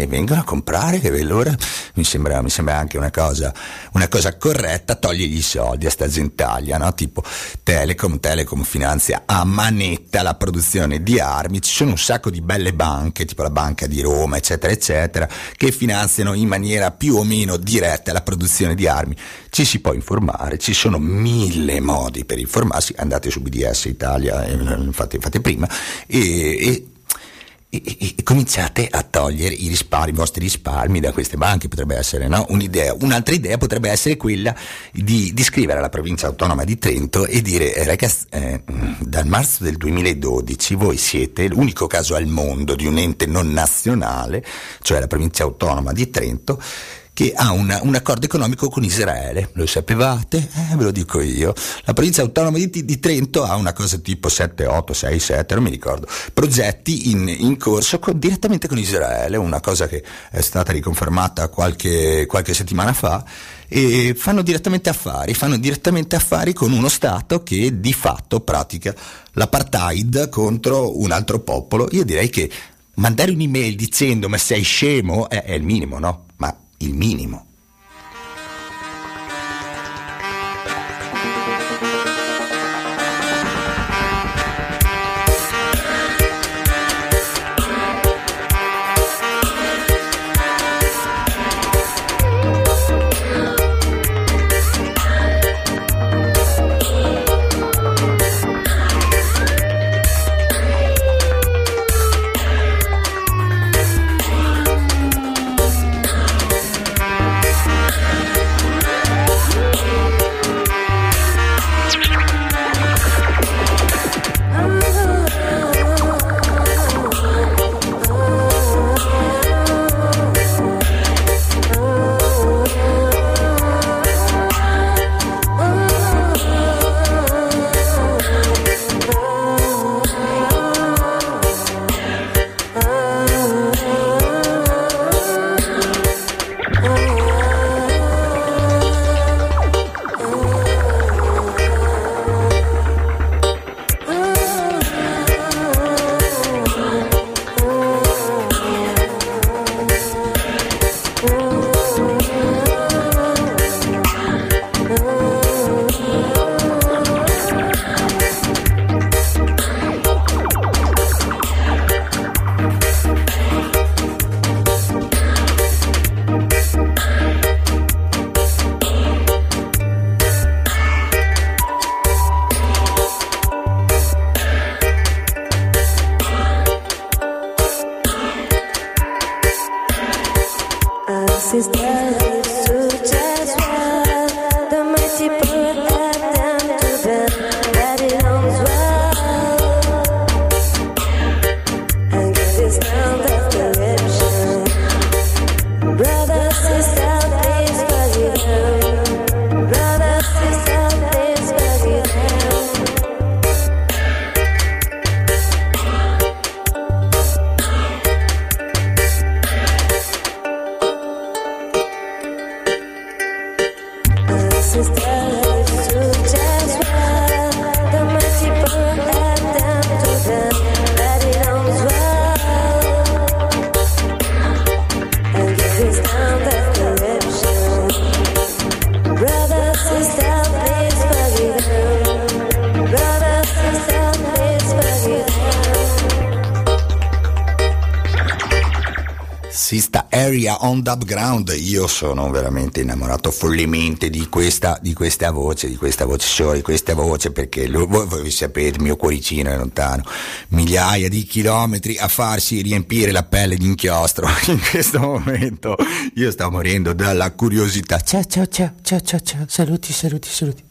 vengono a comprare, che allora mi sembra, mi sembra anche una cosa, una cosa corretta, togliergli i soldi a sta gente Italia, no? tipo Telecom, Telecom finanzia a manetta la produzione di armi, ci sono un sacco di belle banche, tipo la Banca di Roma, eccetera, eccetera, che finanziano in maniera più o meno diretta la produzione di armi. Ci si può informare, ci sono mille modi per informarsi, andate su BDS Italia, eh, fate, fate prima, e, e e, e, cominciate a togliere i risparmi, i vostri risparmi da queste banche, potrebbe essere no? un'idea. Un'altra idea potrebbe essere quella di, di scrivere alla provincia autonoma di Trento e dire eh, ragazzi, eh, dal marzo del 2012 voi siete l'unico caso al mondo di un ente non nazionale, cioè la provincia autonoma di Trento, che ha una, un accordo economico con Israele. Lo sapevate? Eh, ve lo dico io. La provincia autonoma di, di, Trento ha una cosa tipo 7, 8, 6, 7, non mi ricordo, progetti in, in corso con, direttamente con Israele, una cosa che è stata riconfermata qualche, qualche settimana fa e fanno direttamente affari, fanno direttamente affari con uno Stato che di fatto pratica l'apartheid contro un altro popolo. Io direi che mandare un'email dicendo ma sei scemo è, è il minimo, no? Il minimo. On Dub Ground, io sono veramente innamorato follemente di questa, di questa voce, di questa voce show, di questa voce perché lo, voi, voi sapete, il mio cuoricino è lontano, migliaia di chilometri a farsi riempire la pelle di inchiostro. In questo momento io sto morendo dalla curiosità. Ciao ciao ciao ciao ciao ciao, saluti saluti saluti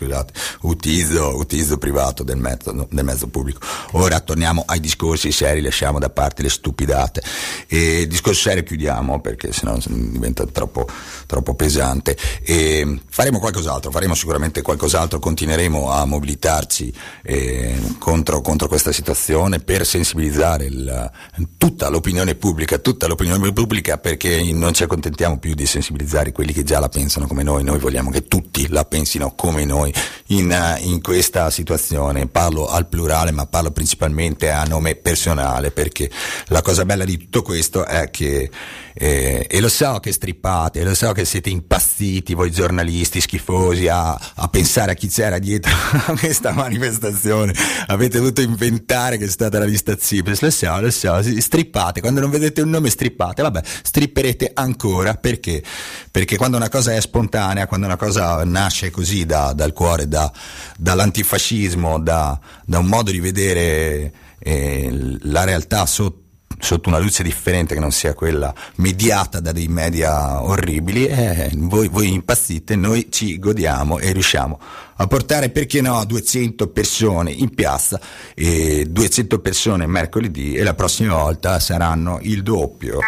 scusate, utilizzo, utilizzo privato del mezzo, del mezzo, pubblico. Ora torniamo ai discorsi seri, lasciamo da parte le stupidate. E il discorso serio chiudiamo perché sennò diventa troppo, troppo pesante. E faremo qualcos'altro, faremo sicuramente qualcos'altro, continueremo a mobilitarci eh, contro, contro, questa situazione per sensibilizzare il, tutta l'opinione pubblica, tutta l'opinione pubblica perché non ci accontentiamo più di sensibilizzare quelli che già la pensano come noi, noi vogliamo che tutti la pensino come noi in, in, questa situazione. Parlo al plurale, ma parlo principalmente a nome personale, perché la cosa bella di tutto questo è che, eh, e lo so che strippate, lo so che siete impazziti voi giornalisti schifosi a, a pensare a chi c'era dietro a questa manifestazione, avete dovuto inventare che è stata la lista Zipes, lo so, lo so, strippate, quando non vedete un nome strippate, vabbè, stripperete ancora, perché? Perché quando una cosa è spontanea, quando una cosa nasce così da, dal cuore, da, dall'antifascismo, da, da, un modo di vedere eh, la realtà sotto sotto una luce differente che non sia quella mediata da dei media orribili, eh, voi, voi impazzite, noi ci godiamo e riusciamo a portare, perché no, 200 persone in piazza, e 200 persone mercoledì e la prossima volta saranno il doppio.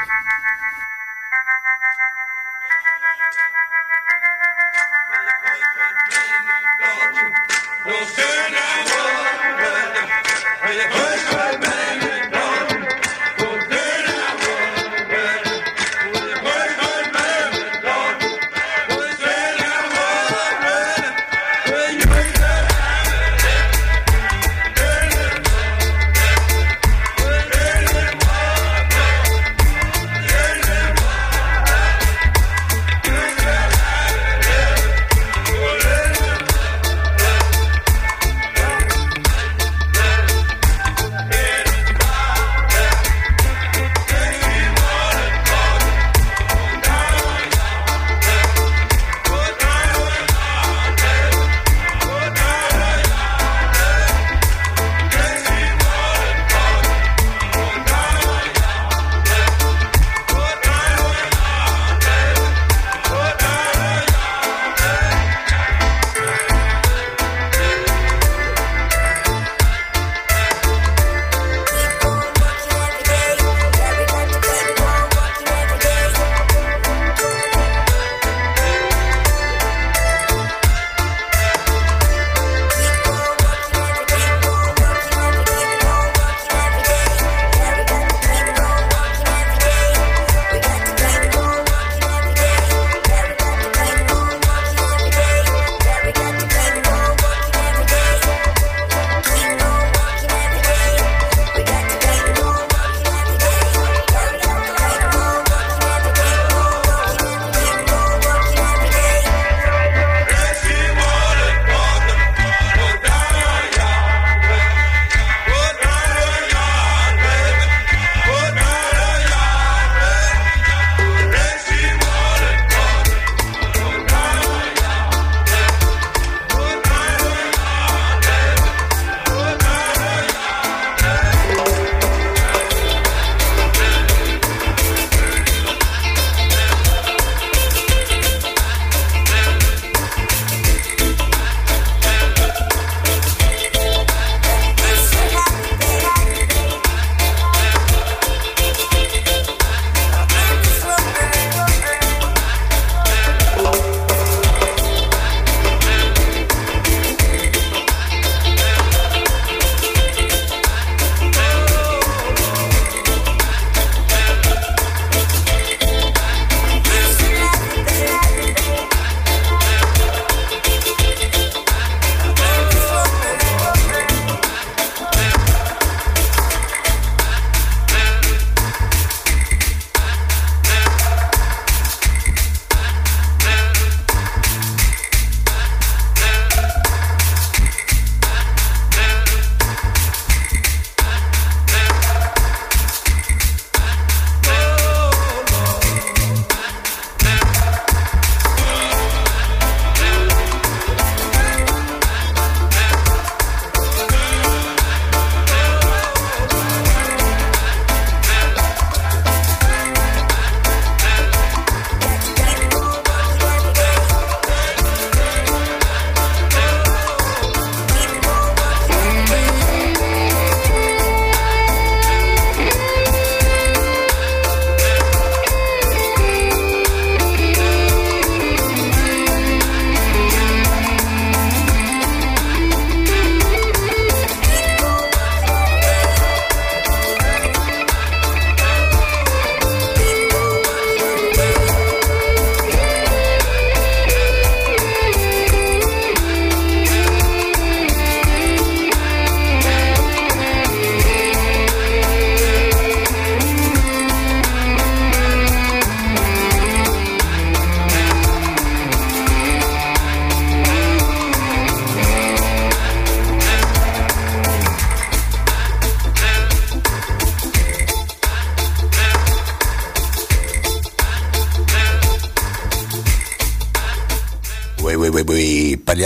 Hey!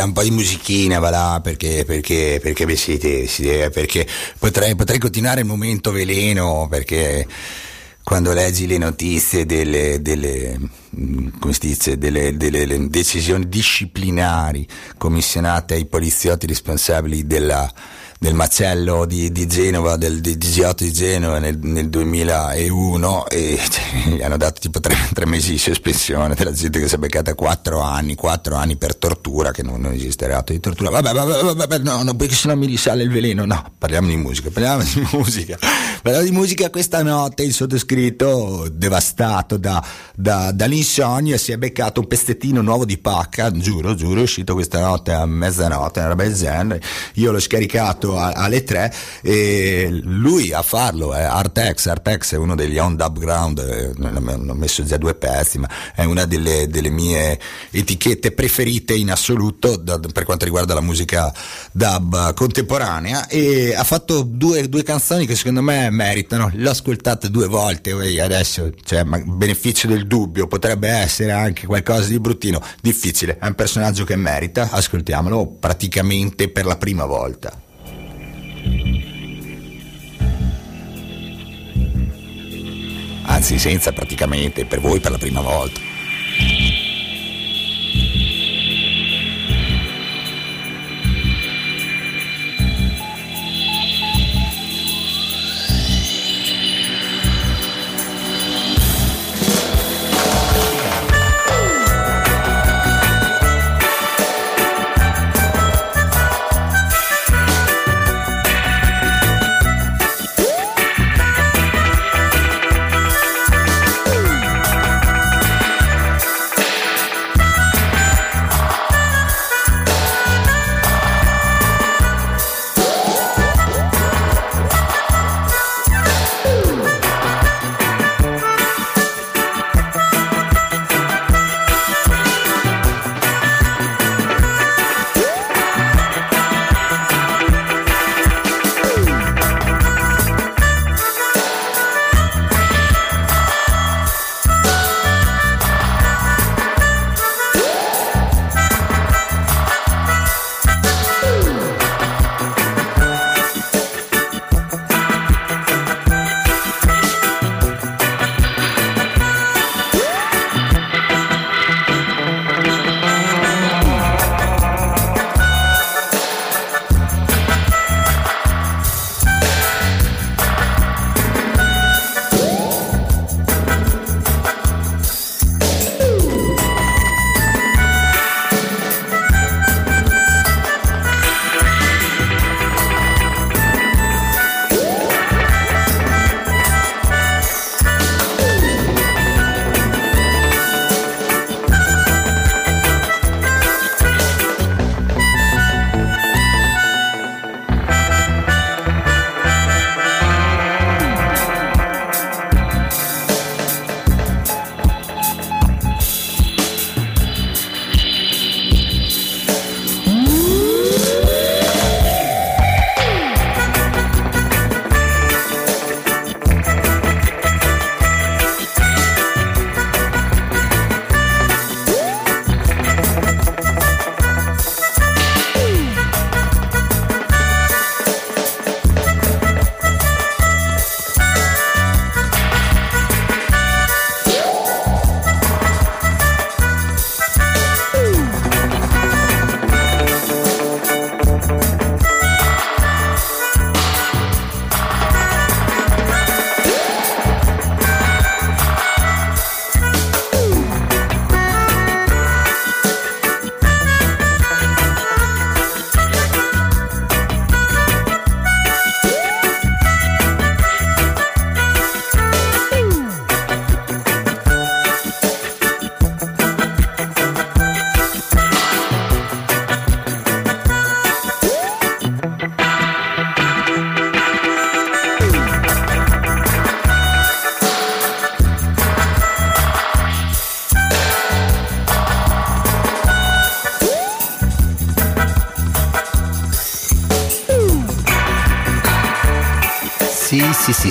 Un po' di musichina, va là, perché, perché, perché, siete, siete, perché potrei, potrei continuare il momento veleno, perché quando leggi le notizie delle, delle, dice, delle, delle decisioni disciplinari commissionate ai poliziotti responsabili della del macello di, di Genova, del di, di Giotto di Genova nel, nel 2001 e cioè, gli hanno dato tipo tre, tre, mesi di sospensione della gente che si è beccata quattro anni, quattro anni per tortura, che non, non esiste reato di tortura. Vabbè, vabbè, vabbè, no, no, perché sennò mi risale il veleno. No, parliamo di musica, parliamo di musica. Parliamo di musica questa notte, il sottoscritto, devastato da, da, dall'insonnia, si è beccato un pezzettino nuovo di pacca, giuro, giuro, è uscito questa notte a mezzanotte, una roba del genere. Io l'ho scaricato chiamato a, alle tre e lui a farlo è Artex, Artex è uno degli on ground, eh, ho messo già due pezzi, ma è una delle, delle mie etichette preferite in assoluto da, per quanto riguarda la musica dub contemporanea e ha fatto due, due canzoni che secondo me meritano, l'ho ascoltata due volte adesso cioè, beneficio del dubbio, potrebbe essere anche qualcosa di bruttino, difficile, è un personaggio che merita, ascoltiamolo praticamente per la prima volta. Anzi, senza praticamente, per voi per la prima volta.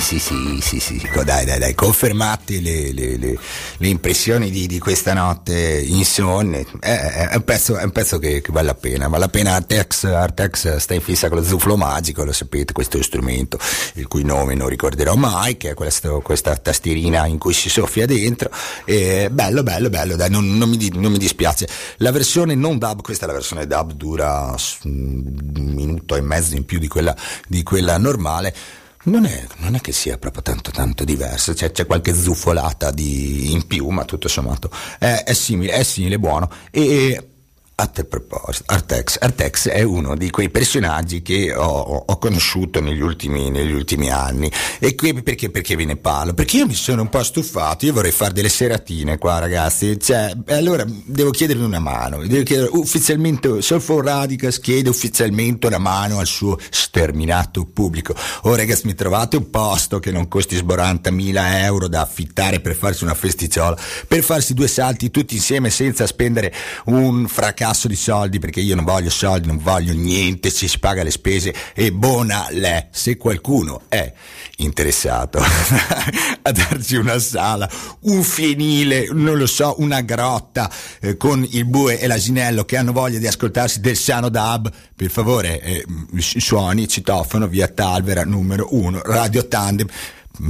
Sì, sì, sì, sì. Dai, dai, dai, confermate le, le, le, le impressioni di, di, questa notte insonne. È, è, un pezzo, è un pezzo che, che, vale la pena. Vale la pena Artex, Artex sta in fissa con lo zuflo magico, lo sapete, questo strumento, il cui nome non ricorderò mai, che è questo, questa tastierina in cui si soffia dentro. E bello, bello, bello, dai, non, non, mi, non mi dispiace. La versione non dub, questa è la versione dub, dura un minuto e mezzo in più di quella, di quella normale. Non è, non è, che sia proprio tanto tanto diverso, c'è, c'è qualche zuffolata di, in più, ma tutto sommato è, è simile, è simile, buono. E, a tal proposito, Artex. Artex è uno di quei personaggi che ho, ho conosciuto negli ultimi, negli ultimi, anni. E qui perché, perché ve ne parlo? Perché io mi sono un po' stufato, io vorrei fare delle seratine qua ragazzi, cioè, allora devo chiedervi una mano, devo chiedere ufficialmente, Soulful Radicals chiede ufficialmente una mano al suo sterminato pubblico. Oh ragazzi mi trovate un posto che non costi sborantamila euro da affittare per farsi una festicciola, per farsi due salti tutti insieme senza spendere un fracasso incasso di soldi perché io non voglio soldi, non voglio niente, ci si paga le spese e buona le. Se qualcuno è interessato a darci una sala, un fienile, non lo so, una grotta eh, con il bue e l'asinello che hanno voglia di ascoltarsi del sano dub, per favore, eh, suoni, citofono, via Talvera, numero uno, Radio Tandem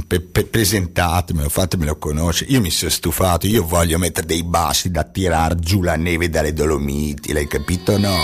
Pe- pe- presentatemelo, fatemelo conoscere. Io mi sono stufato, io voglio mettere dei bassi da tirare giù la neve dalle Dolomiti, l'hai capito no?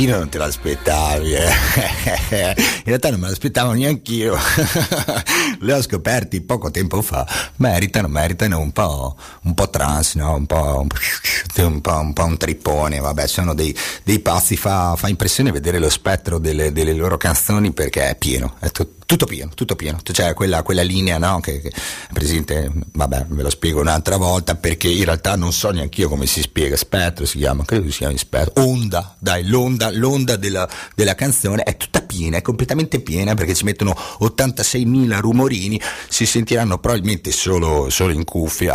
Tunisino non te l'aspettavi, eh? in realtà non me l'aspettavo neanche io, li ho scoperti poco tempo fa, meritano, meritano un po', un po trans, no? un, po', un, po', un po' un trippone, vabbè, sono dei, dei pazzi, fa, fa, impressione vedere lo spettro delle, delle loro canzoni perché è pieno, è tutto tutto pieno, tutto pieno, cioè quella, quella linea no, che, che presente, vabbè ve lo spiego un'altra volta perché in realtà non so neanche io come si spiega, spettro si chiama, credo si chiami spettro, onda, dai sai, l'onda, della, della canzone è tutta piena, è completamente piena perché ci mettono 86.000 rumorini, si sentiranno probabilmente solo, solo in cuffia,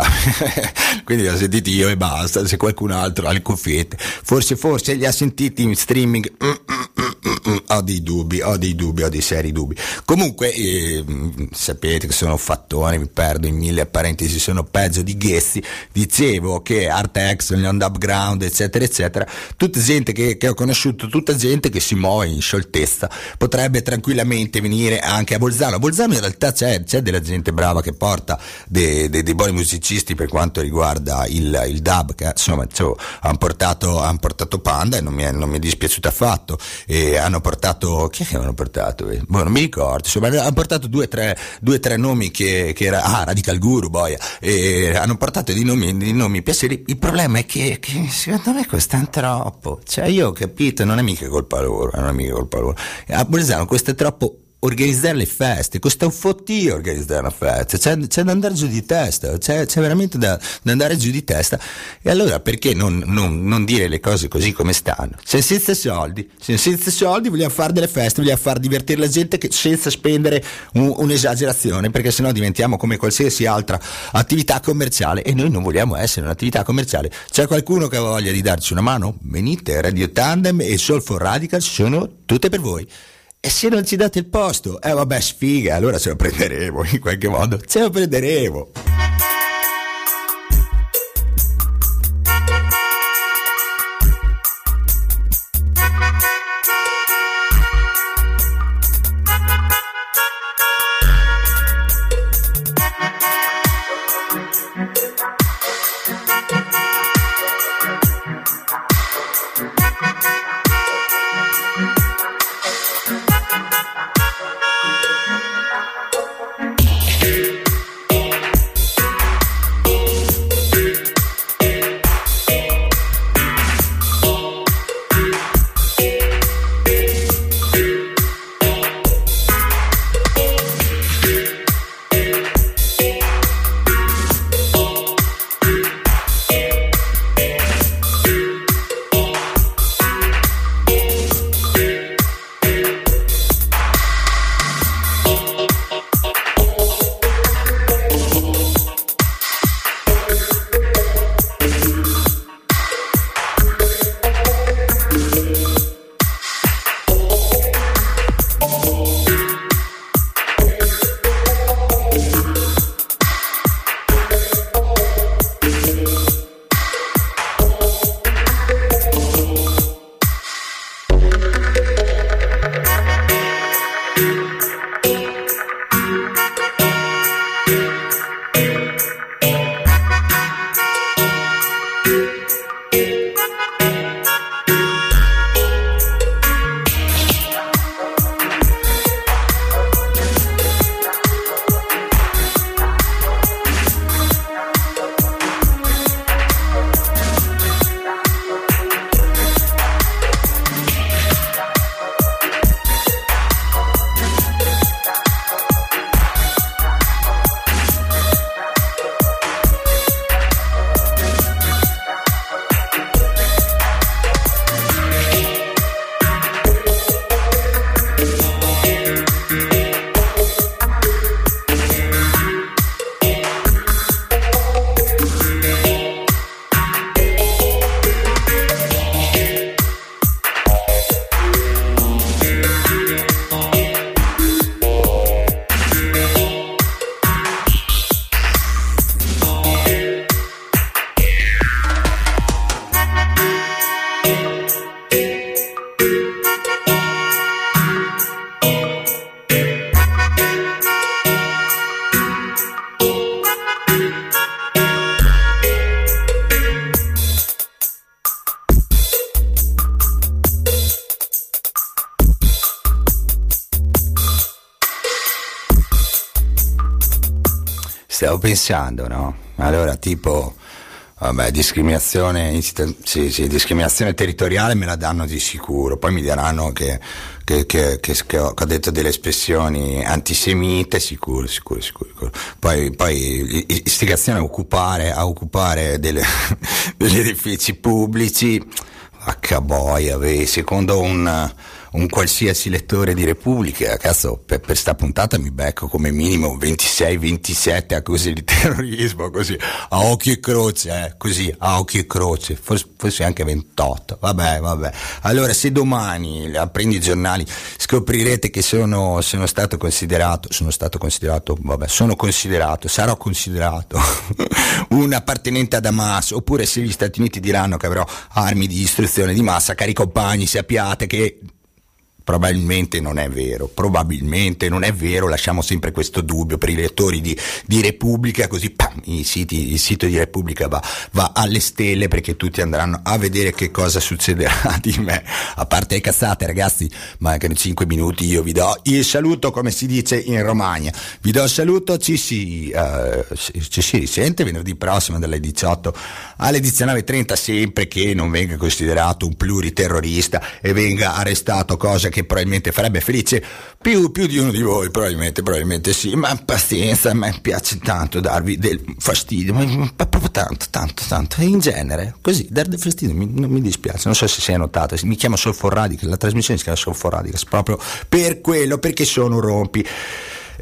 quindi li ho sentiti io e basta, se qualcun altro ha le cuffiette, forse forse li ha sentiti in streaming. Mm, mm, mm, ho dei dubbi, ho dei dubbi, ho dei seri dubbi. Comunque, eh, sapete che sono fattone, mi perdo in mille parentesi, sono peggio di Ghezzi. Dicevo che Art Action, Underground, eccetera, eccetera, tutta gente che, che, ho conosciuto, tutta gente che si muove in scioltezza, potrebbe tranquillamente venire anche a Bolzano. A Bolzano in realtà c'è, c'è della gente brava che porta dei, dei, dei buoni musicisti per quanto riguarda il, il dub, che insomma hanno portato, han portato Panda e non mi è, non mi è dispiaciuto affatto. E hanno portato, chi è che avevano portato? Boh, non mi ricordo, insomma, hanno portato due o tre, tre nomi che, che era, ah, Radical Guru, boia, e hanno portato dei nomi, dei nomi piacevoli. Il problema è che, che secondo me costano troppo. Cioè, io ho capito, non è mica colpa loro, non è mica colpa loro. A Bolzano questo è troppo organizzare le feste, costa un fottio organizzare una festa, c'è, c'è, da andare giù di testa, c'è, c'è veramente da, da, andare giù di testa. E allora perché non, non, non dire le cose così come stanno? Se senza soldi, se senza soldi vogliamo fare delle feste, vogliamo far divertire la gente che, senza spendere un, un'esagerazione, perché sennò diventiamo come qualsiasi altra attività commerciale e noi non vogliamo essere un'attività commerciale. C'è qualcuno che ha voglia di darci una mano? Venite, Radio Tandem e Soul for Radical sono tutte per voi. E se non ci date il posto, eh vabbè, sfiga, allora ce lo prenderemo in qualche modo, ce lo prenderemo. Pensando, no? Allora, tipo, vabbè, discriminazione, sì, sì, discriminazione territoriale me la danno di sicuro, poi mi diranno che, che, che, che ho, detto delle espressioni antisemite, sicuro, sicuro, sicuro. Poi, poi istigazione a occupare, a occupare delle, degli edifici pubblici H boia, secondo un un qualsiasi lettore di Repubblica, cazzo, per, per sta puntata mi becco come minimo 26-27 accuse di terrorismo, così, a occhio e croce, eh, così, a occhio e croce, forse, forse anche 28, vabbè, vabbè. Allora, se domani apprendi i giornali scoprirete che sono, sono stato considerato, sono stato considerato, vabbè, sono considerato, sarò considerato un appartenente ad Hamas, oppure se gli Stati Uniti diranno che avrò armi di distruzione di massa, cari compagni, sappiate che Probabilmente non è vero, probabilmente non è vero, lasciamo sempre questo dubbio per i lettori di, di Repubblica, così pam, siti, il sito di Repubblica va, va, alle stelle perché tutti andranno a vedere che cosa succederà di me. A parte le cazzate ragazzi, mancano 5 minuti, io vi do il saluto come si dice in Romagna. Vi do il saluto, ci si, uh, ci si risente venerdì prossimo dalle 18 alle 19.30 sempre che non venga considerato un pluriterrorista e venga arrestato, cosa che probabilmente farebbe felice più, più di uno di voi, probabilmente, probabilmente sì, ma pazienza, a me piace tanto darvi del fastidio, ma, proprio tanto, tanto, tanto, in genere, così, dar del fastidio mi, non mi dispiace, non so se si è notato, mi chiamo Solfor Radical, la trasmissione si chiama Solfor Radical, proprio per quello, perché sono rompi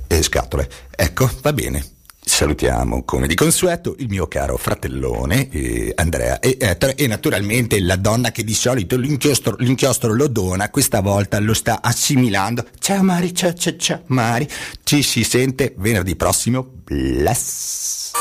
e scatole. Ecco, va bene. Salutiamo come di consueto il mio caro fratellone eh, Andrea e, eh, e, naturalmente la donna che di solito l'inchiostro, l'inchiostro, lo dona, questa volta lo sta assimilando. Ciao Mari, ciao ciao ciao Mari, ci si sente venerdì prossimo. Bless.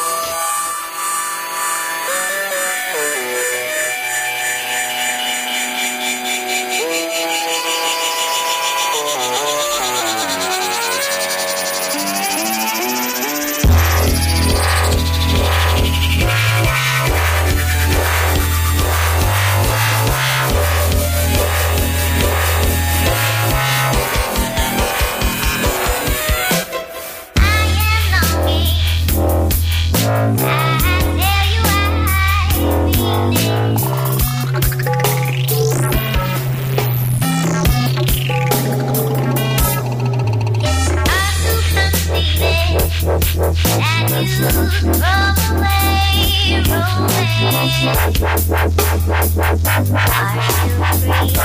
Thank you.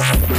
Bye.